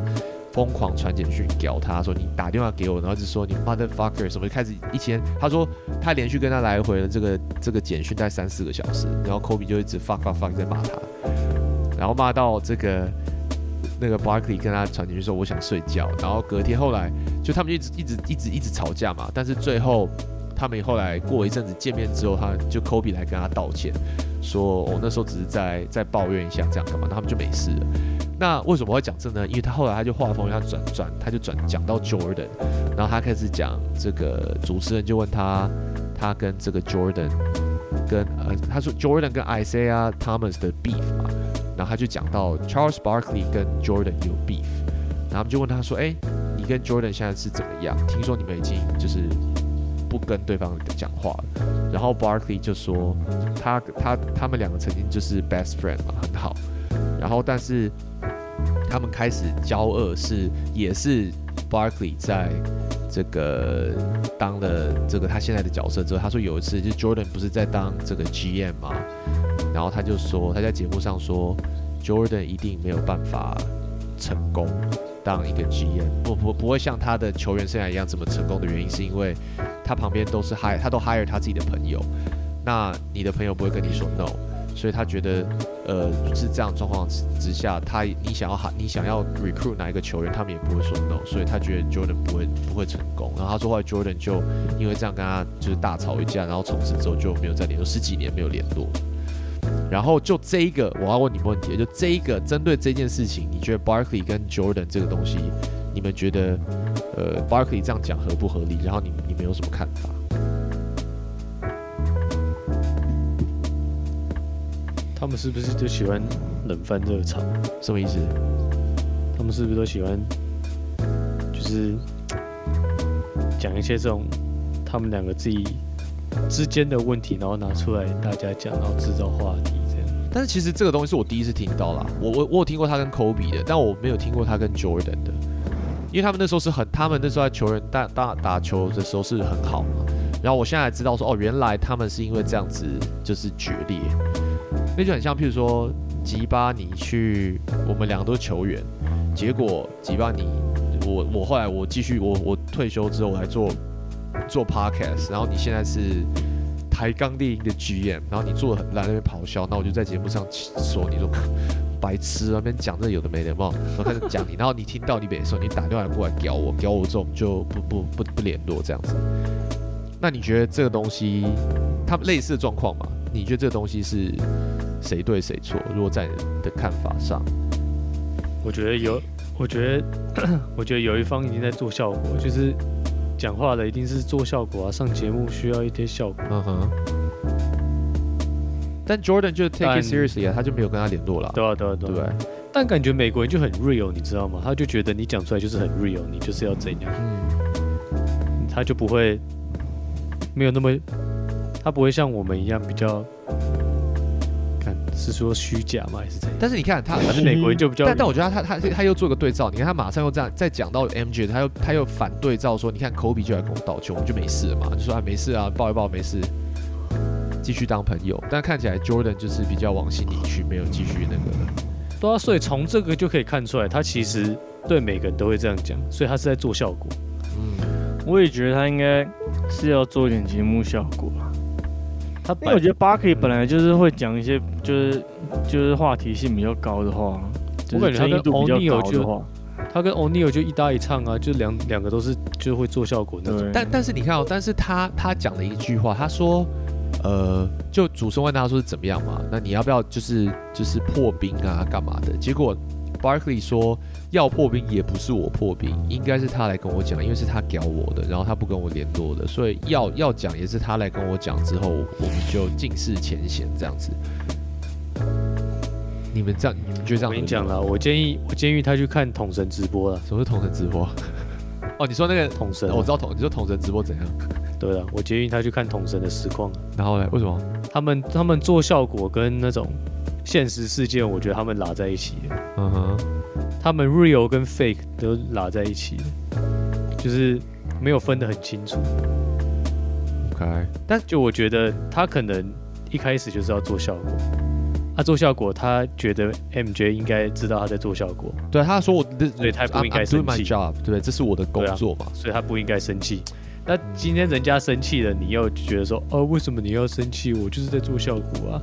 疯狂传简讯屌他说你打电话给我，然后就说你 motherfucker 什么，就开始一千。他说他连续跟他来回了这个这个简讯，大概三四个小时，然后 Kobe 就一直 fuck fuck fuck 在骂他，然后骂到这个那个 Barkley 跟他传简讯说我想睡觉，然后隔天后来就他们就一直一直一直一直吵架嘛，但是最后他们后来过一阵子见面之后，他就 Kobe 来跟他道歉，说我、那时候只是在在抱怨一下这样干嘛，他们就没事了。那为什么会讲这呢？因为他后来他就画风，他转转，他就转讲到 Jordan，然后他开始讲这个主持人就问他，他跟这个 Jordan 跟呃他说 Jordan 跟 Isaiah Thomas 的 beef 嘛，然后他就讲到 Charles Barkley 跟 Jordan 有 beef，然后他们就问他说，哎，你跟 Jordan 现在是怎么样？听说你们已经就是不跟对方讲话了，然后 Barkley 就说他他他们两个曾经就是 best friend 嘛，很好，然后但是。他们开始交恶是也是 Barkley 在这个当了这个他现在的角色之后，他说有一次就 Jordan 不是在当这个 GM 嘛，然后他就说他在节目上说 Jordan 一定没有办法成功当一个 GM，不不不会像他的球员生涯一样这么成功的原因是因为他旁边都是 hire 他都 hire 他自己的朋友，那你的朋友不会跟你说 no。所以他觉得，呃，是这样状况之下，他你想要喊你想要 recruit 哪一个球员，他们也不会说 no，所以他觉得 Jordan 不会不会成功。然后他说后来 Jordan 就因为这样跟他就是大吵一架，然后从此之后就没有再联络，十几年没有联络。然后就这一个，我要问你问题，就这一个针对这件事情，你觉得 Barkley 跟 Jordan 这个东西，你们觉得，呃，Barkley 这样讲合不合理？然后你你们有什么看法？他们是不是就喜欢冷饭热炒？什么意思？他们是不是都喜欢，就是 讲一些这种他们两个自己之间的问题，然后拿出来大家讲，然后制造话题这样？但是其实这个东西是我第一次听到啦，我我我有听过他跟 Kobe 的，但我没有听过他跟 Jordan 的。因为他们那时候是很，他们那时候在球员打打打球的时候是很好嘛。然后我现在才知道说，哦，原来他们是因为这样子就是决裂，那就很像，譬如说吉巴你去，我们两个都是球员，结果吉巴你，我我后来我继续我我退休之后我来做做 podcast，然后你现在是台钢猎鹰的 GM，然后你做的很烂，那边咆哮，那我就在节目上说你说白痴啊那边讲这有的没的嘛，然后开始讲你，然后你听到你没说，你打电话过来屌我，屌我之后我们就不不不不联络这样子。那你觉得这个东西，他们类似的状况吗？你觉得这个东西是谁对谁错？如果在你的看法上，我觉得有，我觉得 我觉得有一方已经在做效果，就是讲话的一定是做效果啊，上节目需要一些效果。嗯哼。但 Jordan 就 take it seriously 啊，他就没有跟他联络了啊，对啊，对啊，对啊。对对？但感觉美国人就很 real，你知道吗？他就觉得你讲出来就是很 real，你就是要怎样，嗯，他就不会没有那么，他不会像我们一样比较，看是说虚假吗？还是怎样？但是你看他，反正美国人就比较，但但我觉得他他他他又做个对照，你看他马上又这样再讲到 MJ，他又他又反对照说，你看科比就来跟我道歉，我们就没事了嘛，就说啊没事啊，抱一抱没事，继续当朋友。但看起来 Jordan 就是比较往心里去，没有继续那个。对啊，所以从这个就可以看出来，他其实对每个人都会这样讲，所以他是在做效果。嗯，我也觉得他应该是要做一点节目效果啊。他因为我觉得 Barkley 本来就是会讲一些就是就是话题性比较高的话，就是我感觉他跟争议度比较高的话，他跟 O'Neal 就一搭一唱啊，就两两个都是就会做效果那种。但但是你看哦，但是他他讲了一句话，他说，呃，就主持人问他说是怎么样嘛？那你要不要就是就是破冰啊，干嘛的？结果 Barkley 说要破冰也不是我破冰，应该是他来跟我讲，因为是他屌我的，然后他不跟我联络的，所以要要讲也是他来跟我讲之后，我们就尽释前嫌这样子。你们这样，你们就这样？我跟你讲了，我建议我建议他去看统神直播了。什么是统神直播？哦，你说那个，统神啊，我知道统，你说统神直播怎样？对了，我建议他去看统神的实况啊。然后呢？为什么？他们他们做效果跟那种现实事件，我觉得他们拉在一起了。嗯哼，他们 real 跟 fake 都拉在一起了，就是没有分得很清楚。OK，但就我觉得他可能一开始就是要做效果，他做效果，他觉得 MJ 应该知道他在做效果，对，他说我，所以他不应该生气，job，对不对？这是我的工作嘛。所以他不应该生气。那今天人家生气了，你又觉得说，哦，为什么你要生气？我就是在做效果啊，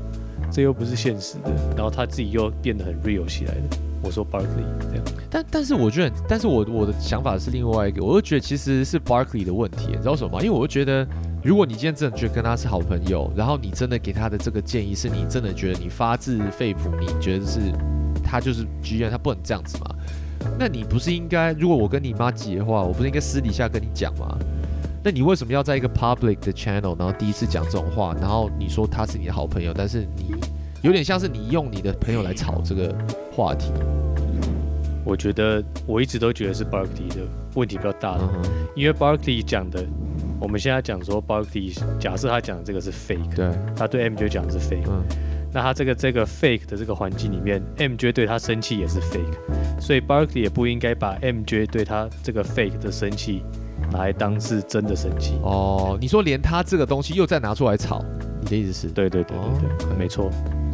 这又不是现实的。然后他自己又变得很 real 起来了。我说 Barkley 这样，但但是我觉得，但是我我的想法是另外一个，我就觉得其实是 Barkley 的问题，你知道什么吗？因为我就觉得，如果你今天真的觉得跟他是好朋友，然后你真的给他的这个建议是你真的觉得你发自肺腑，你觉得是他就是 GM，他不能这样子嘛？那你不是应该，如果我跟你妈急的话，我不是应该私底下跟你讲吗？那你为什么要在一个 public 的 channel，然后第一次讲这种话，然后你说他是你的好朋友，但是你有点像是你用你的朋友来炒这个话题，我觉得我一直都觉得是 Barkley 的问题比较大因为 Barkley 讲的，我们现在讲说 Barkley 假设他讲的这个是 fake，对，他对 MJ 讲的是 fake，嗯。那他这个这个 fake 的这个环境里面，MJ 对他生气也是 fake，所以 Barkley 也不应该把 MJ 对他这个 fake 的生气拿来当是真的生气。哦，你说连他这个东西又再拿出来炒，你的意思是？对对对对对，哦没错，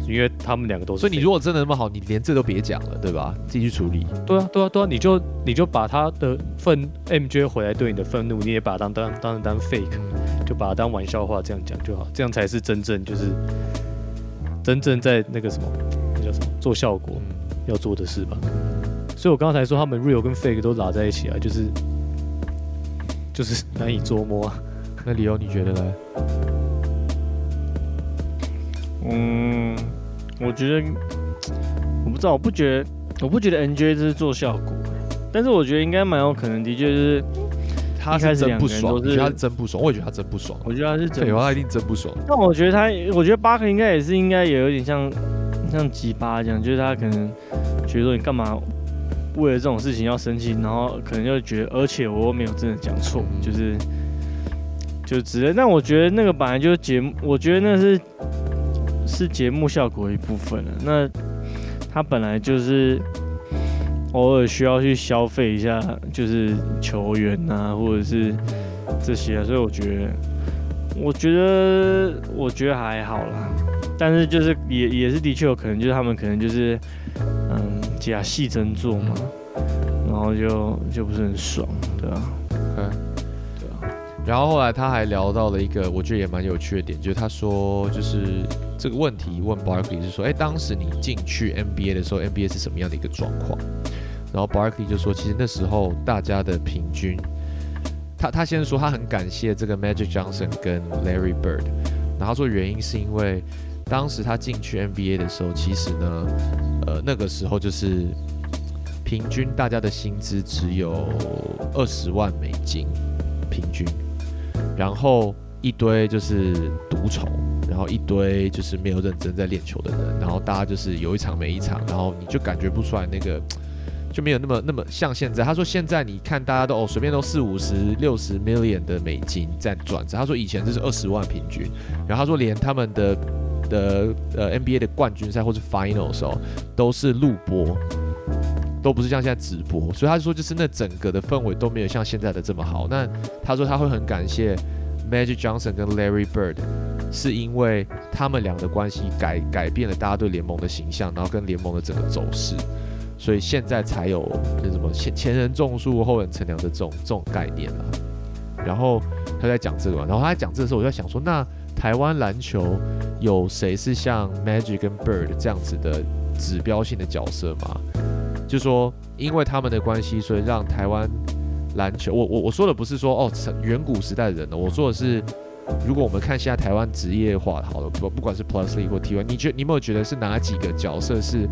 因为他们两个都是。所以你如果真的那么好，你连这都别讲了，对吧？自己去处理。对啊对啊对啊，你就你就把他的愤 MJ 回来对你的愤怒，你也把它当当当当 fake，就把它当玩笑话这样讲就好，这样才是真正就是真正在那个什么那叫什么做效果嗯，要做的事吧。所以我刚才说他们 real 跟 fake 都拉在一起啊，就是就是难以捉摸啊。那理由你觉得呢？嗯，我觉得我不知道，我不觉得，我不觉得 NJ 这是做效果，但是我觉得应该蛮有可能，的确是，他一开始是真不爽，两个人都是我觉得他是真不爽，我也觉得他真不爽。我觉得他是真废话，他一定真不爽。但我觉得他，我觉得巴克应该也是应该也有点像像吉巴这样，就是他可能觉得说你干嘛为了这种事情要生气，然后可能就觉得，而且我又没有真的讲错，就是就之类。但我觉得那个本来就是节目，我觉得那是是节目效果一部分了。那他本来就是。偶尔需要去消费一下，就是球员啊，或者是这些，所以我觉得，我觉得，我觉得还好啦。但是就是也也是的确有可能，就是他们可能就是假戏真做嘛，然后就就不是很爽，对吧、嗯，对啊，然后后来他还聊到了一个我觉得也蛮有趣的点，就是他说就是这个问题问 Barkley 是说，哎，当时你进去 NBA 的时候，NBA 是什么样的一个状况？然后 Barkley 就说，其实那时候大家的平均，他他先说他很感谢这个 Magic Johnson 跟 Larry Bird，然后他说原因是因为当时他进去 NBA 的时候，其实呢，呃，那个时候就是平均大家的薪资只有二十万美金，平均，然后一堆就是独宠，然后一堆就是没有认真在练球的人，然后大家就是有一场没一场，然后你就感觉不出来那个。就没有那么那么像现在。他说现在你看大家都哦随便都四五十六十 million 的美金在转着。他说以前这是二十万平均，然后他说连他们的的呃 NBA 的冠军赛或是 final 的时候都是录播，都不是像现在直播，所以他说就是那整个的氛围都没有像现在的这么好。那他说他会很感谢 Magic Johnson 跟 Larry Bird，是因为他们俩的关系改改变了大家对联盟的形象，然后跟联盟的整个走势。所以现在才有那什么前前人种树后人乘凉的这种这种概念了。然后他在讲这个，然后他在讲这个时候，我就在想说，那台湾篮球有谁是像 Magic 跟 Bird 这样子的指标性的角色吗？就说因为他们的关系，所以让台湾篮球，我我我说的不是说哦远古时代的人呢，我说的是，如果我们看现在台湾职业化好了，不不管是 Plusly 或 T1，你觉你有没有觉得是哪几个角色是？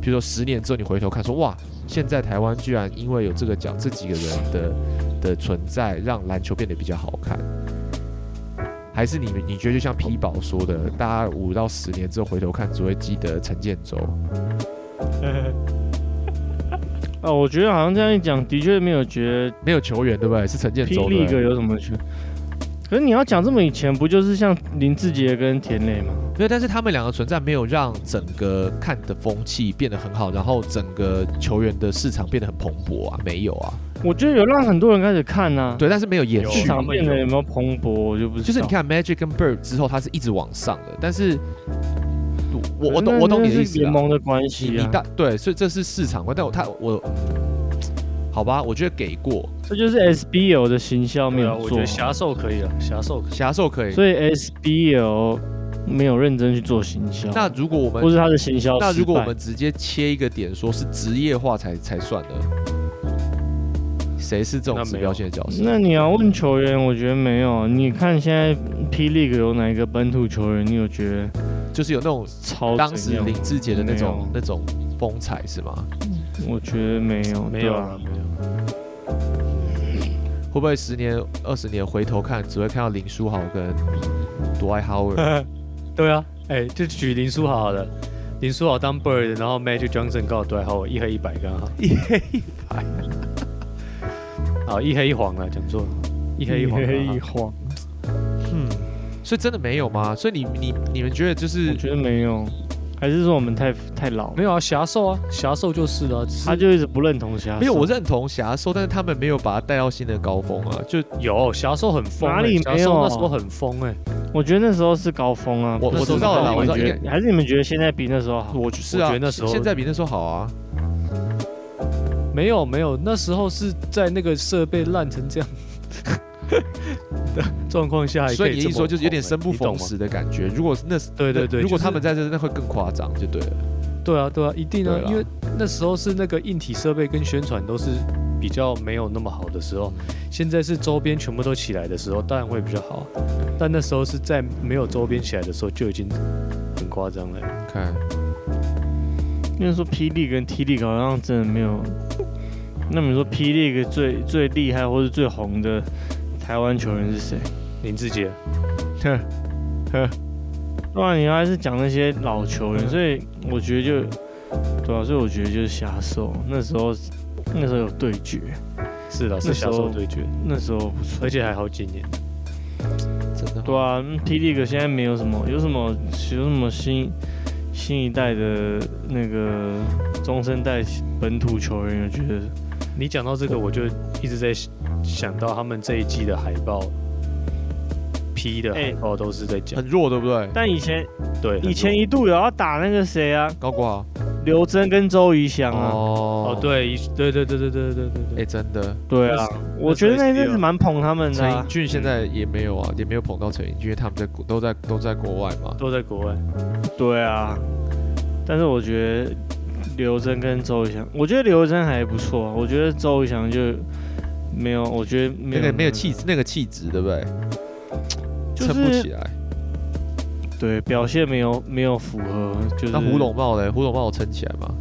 比如说十年之后你回头看，说哇，现在台湾居然因为有这个奖这几个人的的存在，让篮球变得比较好看。还是你们你觉得就像 P 宝说的，大家五到十年之后回头看，只会记得陈建州。哦，我觉得好像这样一讲，的确没有觉得没有球员对不对？是陈建州。霹雳哥有什么区？可是你要讲这么以前，不就是像林志杰跟田磊吗？对，但是他们两个存在没有让整个看的风气变得很好，然后整个球员的市场变得很蓬勃啊，没有啊。我觉得有让很多人开始看呐、对，但是没有延续。市场变得有没有蓬勃，我就不知道。就是你看 Magic 跟 Bird 之后，它是一直往上的，但是我我懂我懂你的意思啊。是联盟的关你系啊，你大对，所以这是市场观，但我他我好吧，我觉得给过这就是 SBL 的行销没有我觉得侠兽可以啊，侠兽可以。侠兽可以。所以 SBL 没有认真去做行销，那如果我们不是他的行销失败。那如果我们直接切一个点，说是职业化才才算的，谁是这种指那没有标性的角色？那你要问球员，我觉得没有。你看现在 P League 有哪一个本土球员，你有觉得就是有那种超当时林志杰的那种那种风采是吗？我觉得没有，没有对啊啊，没有。会不会十年、二十年回头看，只会看到林书豪跟 Dwight Howard？对啊，哎、就举林书豪好了，林书豪当 Bird，然后 Magic Johnson 告对好，一黑一白刚好。一黑一白。好，一黑一黄啊，讲错了，一黑一黄黑一黄，嗯，所以真的没有吗？所以你你你们觉得就是我觉得没有，还是说我们太太老？没有啊，侠兽啊，侠兽就是了、啊，只是他就一直不认同侠。没有？我认同侠兽，但是他们没有把它带到新的高峰啊。就有侠兽很疯、欸，哪里没有那时候很疯哎、我觉得那时候是高峰啊。我我知道了我知道应觉得还是你们觉得现在比那时候好？我就是啊，我觉得那时候现在比那时候好啊。没有没有，那时候是在那个设备烂成这样 的状况下所以你一说就是有点生不逢时的感觉。如果是那对对对如果他们在这，那会更夸张，就对了。对啊，对啊，一定啊因为那时候是那个硬体设备跟宣传都是比较没有那么好的时候，现在是周边全部都起来的时候，当然会比较好。但那时候是在没有周边起来的时候就已经很夸张了。看，因为说霹雳跟 T 力好像真的没有。那么你说霹雳最最厉害或是最红的台湾球员是谁？林志杰，当然你还是讲那些老球员，所以我觉得就对啊，所以我觉得就是瞎兽。那时候那时候有对决，是的，是那时候侠兽对决，那时候不错而。且还好几年。真的对啊，P League 现在没有什么，有什么有什么新新一代的那个中生代本土球员，我觉得你讲到这个，我就一直在想到他们这一季的海报，P 的海报都是在讲，很弱，对不对？但以前对，以前一度有要打那个谁啊，高国豪。刘真跟周瑜翔啊，哦哦，对，一对对对对对对对哎，对，真的，对啊，我觉得那一阵子蛮捧他们的陈啊英，俊现在也没有啊，也没有捧到陈英俊，因为他们在国都在都在国外嘛。都在国外。对啊，但是我觉得刘真跟周怡翔，我觉得刘真还不错啊，我觉得周怡翔就没有，我觉得没有那个没有气质，那个气质对不对？就是撑不起来。对表现没有没有符合，就是那胡龙茂嘞？胡龙茂有撑起来吗？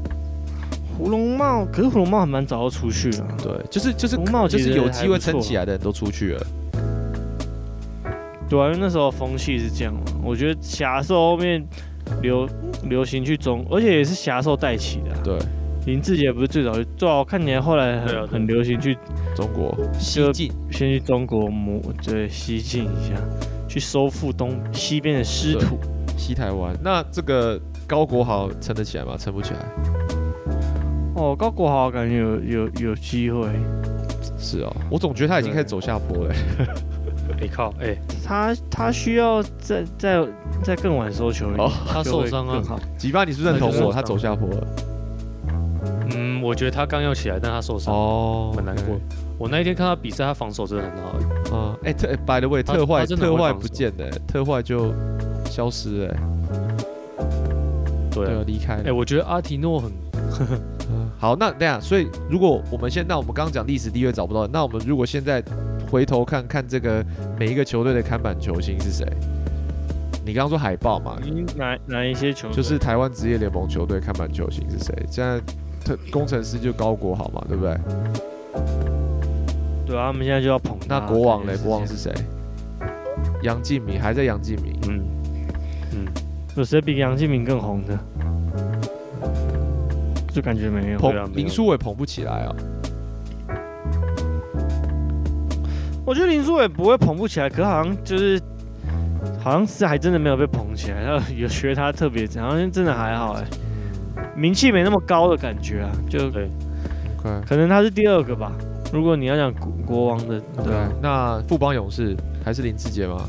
胡龙茂，可是胡龙茂还蛮早就出去了，对，就是就是胡茂其实就是有机会撑起来的人都出去了。对啊，因为那时候风气是这样嘛，我觉得侠兽后面流流行去中，而且也是侠兽带起的啊、对，林志杰不是最早就，最好看起来后来很、啊很流行去中国西就进，先去中国磨对西进一下，去收复东西边的失土。西台湾。那这个高国豪撑得起来吗？撑不起来。哦，高国豪感觉有有有机会，是哦，我总觉得他已经开始走下坡了。你 靠，哎，他他需要再再再更晚收球他受伤啊吉巴，你是不是认同我？他他走下坡了。嗯，我觉得他刚要起来，但他受伤，哦，很难过。我那一天看他比赛，他防守真的很好。嗯，哎、特、哎 by the way，特坏特坏不见了、特坏就消失了、对啊对啊，，离开了。哎，我觉得阿提诺很嗯 好，那这样，所以如果我们现那我们刚刚讲历史地位找不到，那我们如果现在回头看看这个每一个球队的看板球星是谁？你刚刚说海报嘛，你哪哪一些球队就是台湾职业联盟球队看板球星是谁？现在特工程师就高国豪嘛，对不对？对啊，他们现在就要捧他。那国王嘞？国王是谁？杨敬敏还在杨敬敏，嗯嗯，有谁比杨敬敏更红的？就感觉没有。捧啊林书伟捧不起来啊。我觉得林书伟不会捧不起来，可好像就是，好像是还真的没有被捧起来。他有学他特别，好像真的还好哎、名气没那么高的感觉啊，就对，可能他是第二个吧。如果你要讲国国王的，对那富邦勇士还是林志杰吗？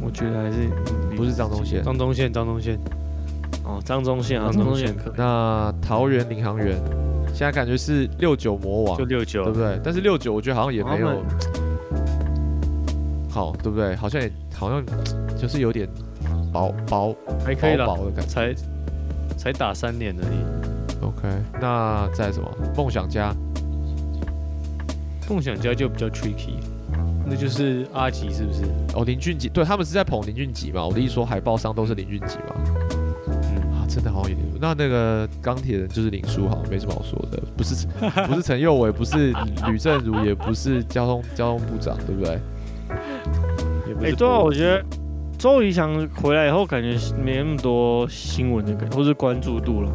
我觉得还是不是张东宪。张东宪，张东宪，哦，张宗宪啊，张宗宪。那桃园领航员现在感觉是六九魔王就，六九对不，对？但是六九我觉得好像也没有好，对不对？好像也好像就是有点薄薄还可以了薄，薄的感觉。才才打三年而已。OK，那再什么？梦想家梦想家就比较 tricky，那就是阿吉是不是？哦，林俊杰，对他们是在捧林俊杰嘛？我的意思说海报上都是林俊杰嘛？真的好像有点。那那个钢铁人就是林书豪，没什么好说的，不是 不是陈佑伟，不是吕正如，也不是交通交通部长，对不对？哎、对啊，我觉得周瑜翔回来以后，感觉没那么多新闻的感觉，或是关注度了。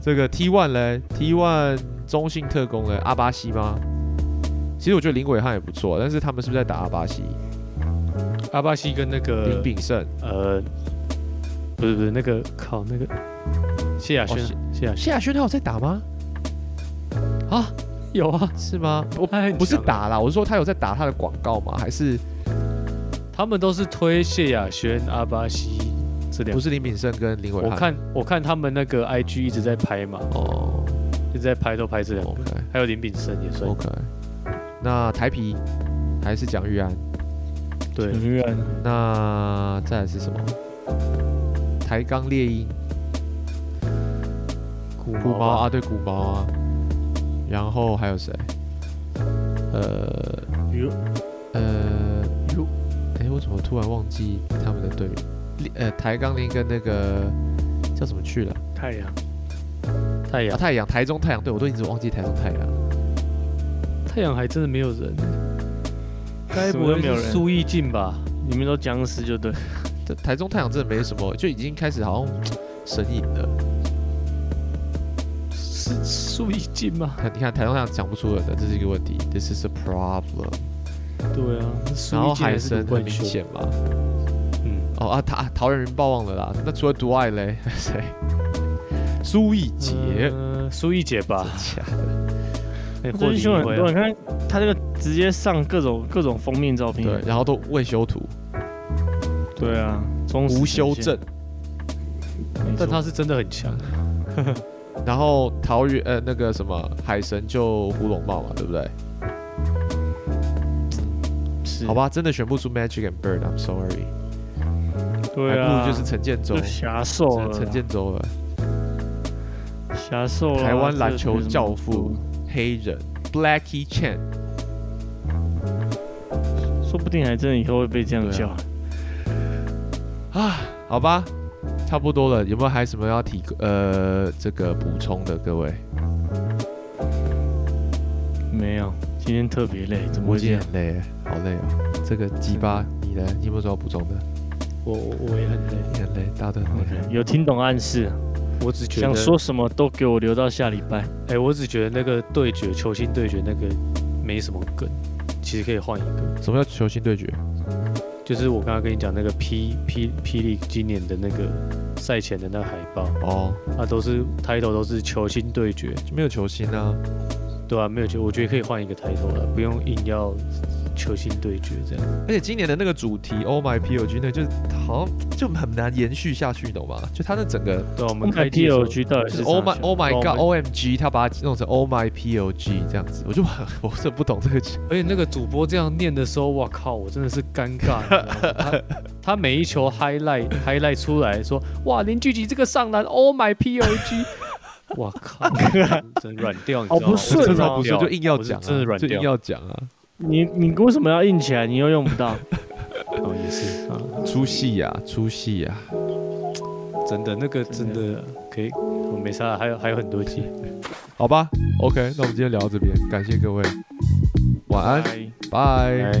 这个 T One 嘞，T One 中性特工嘞，阿巴西吗？其实我觉得林伟汉也不错，但是他们是不是在打阿巴西？阿巴西跟那个林炳胜，呃，不是不是那个靠那个谢亚轩哦，谢亚轩谢亚轩他有在打吗？啊，有啊，是吗？我他很不是强啊，打啦，我是说他有在打他的广告吗？还是他们都是推谢亚轩、阿巴西这两不。是林炳胜跟林伟汉？我看我看他们那个 IG 一直在拍嘛，哦一直在拍都拍这两个，，OK 还有林炳胜也算 OK，那台皮还是蒋玉安？对，陈玉安，那再来是什么？台钢猎鹰、古古毛啊，对，古毛啊。然后还有谁？呃有呃，如，哎，我怎么突然忘记他们的队员？呃，台钢猎鹰跟那个叫什么去了？太阳。啊，太阳，太阳，台中太阳队，我都一直忘记台中太阳。太阳还真的没有人，该不会没有人是苏奕进吧？你们都僵尸就对。这台中太阳真的没什么，就已经开始好像神隐了。是苏奕进吗？你看台中太阳讲不出来的，这是一个问题。This is a problem。对啊，然后海神很明显嘛。嗯，哦啊，他啊桃园人报忘了啦。那除了独爱嘞，谁？苏一杰，呃苏一杰吧，假的，很多，你看他这个直接上各种各种封面照片，对，然后都未修图，对啊，忠实无修正，，但他是真的很强，然后桃园呃那个什么海神就胡龙茂嘛，对不对？是。好，吧，真的选不出 Magic and Bird，I'm sorry，对啊，还不如就是陈建州。就，狭兽了，陈建州了，侠兽啦，台湾篮球教父，黑人 Blackie Chan，说不定还真的以后会被这样对叫啊。啊，好吧，差不多了，有没有还什么要提呃这个补充的各位？没有，今天特别累，怎么会这样？很累了，好累哦。这个鸡巴，你呢？你有没有什么要补充的？我我我也很累，你很累，大家都很累。有听懂暗示，我只觉得想说什么都给我留到下礼拜。哎、我只觉得那个对决球星对决那个没什么梗，其实可以换一个，什么叫球星对决？就是我刚刚跟你讲那个霹霹霹雳今年的那个赛前的那个海报，哦，那，都是 title 都是球星对决，就没有球星啊。对啊，没有球，我觉得可以换一个 title 了，不用硬要球星对决这样。而且今年的那个主题 Oh My POG 那就是好像就很难延续下去，你懂吗？就他那整个对啊，我我们开季的时候 PLG 到底就是 Oh my 小 Oh my 哦 God OMG，他把它弄成 Oh My POG 这样子，我就很 我是不懂这个而且那个主播这样念的时候，哇靠，我真的是尴尬。他他每一球 highlight highlight 出来说，哇，林俊杰这个上篮，Oh my POG，哇靠，真软掉，你知道吗？好不顺这哦才不是就硬要讲啊，真的软掉就硬。要讲啊，你你为什么要硬起来？你又用不到。哦，也是啊，出戏呀，出戏呀。真的那个真的可以，我没啥，还有还有很多集。好吧，OK，那我们今天聊到这边，感谢各位，晚安。拜。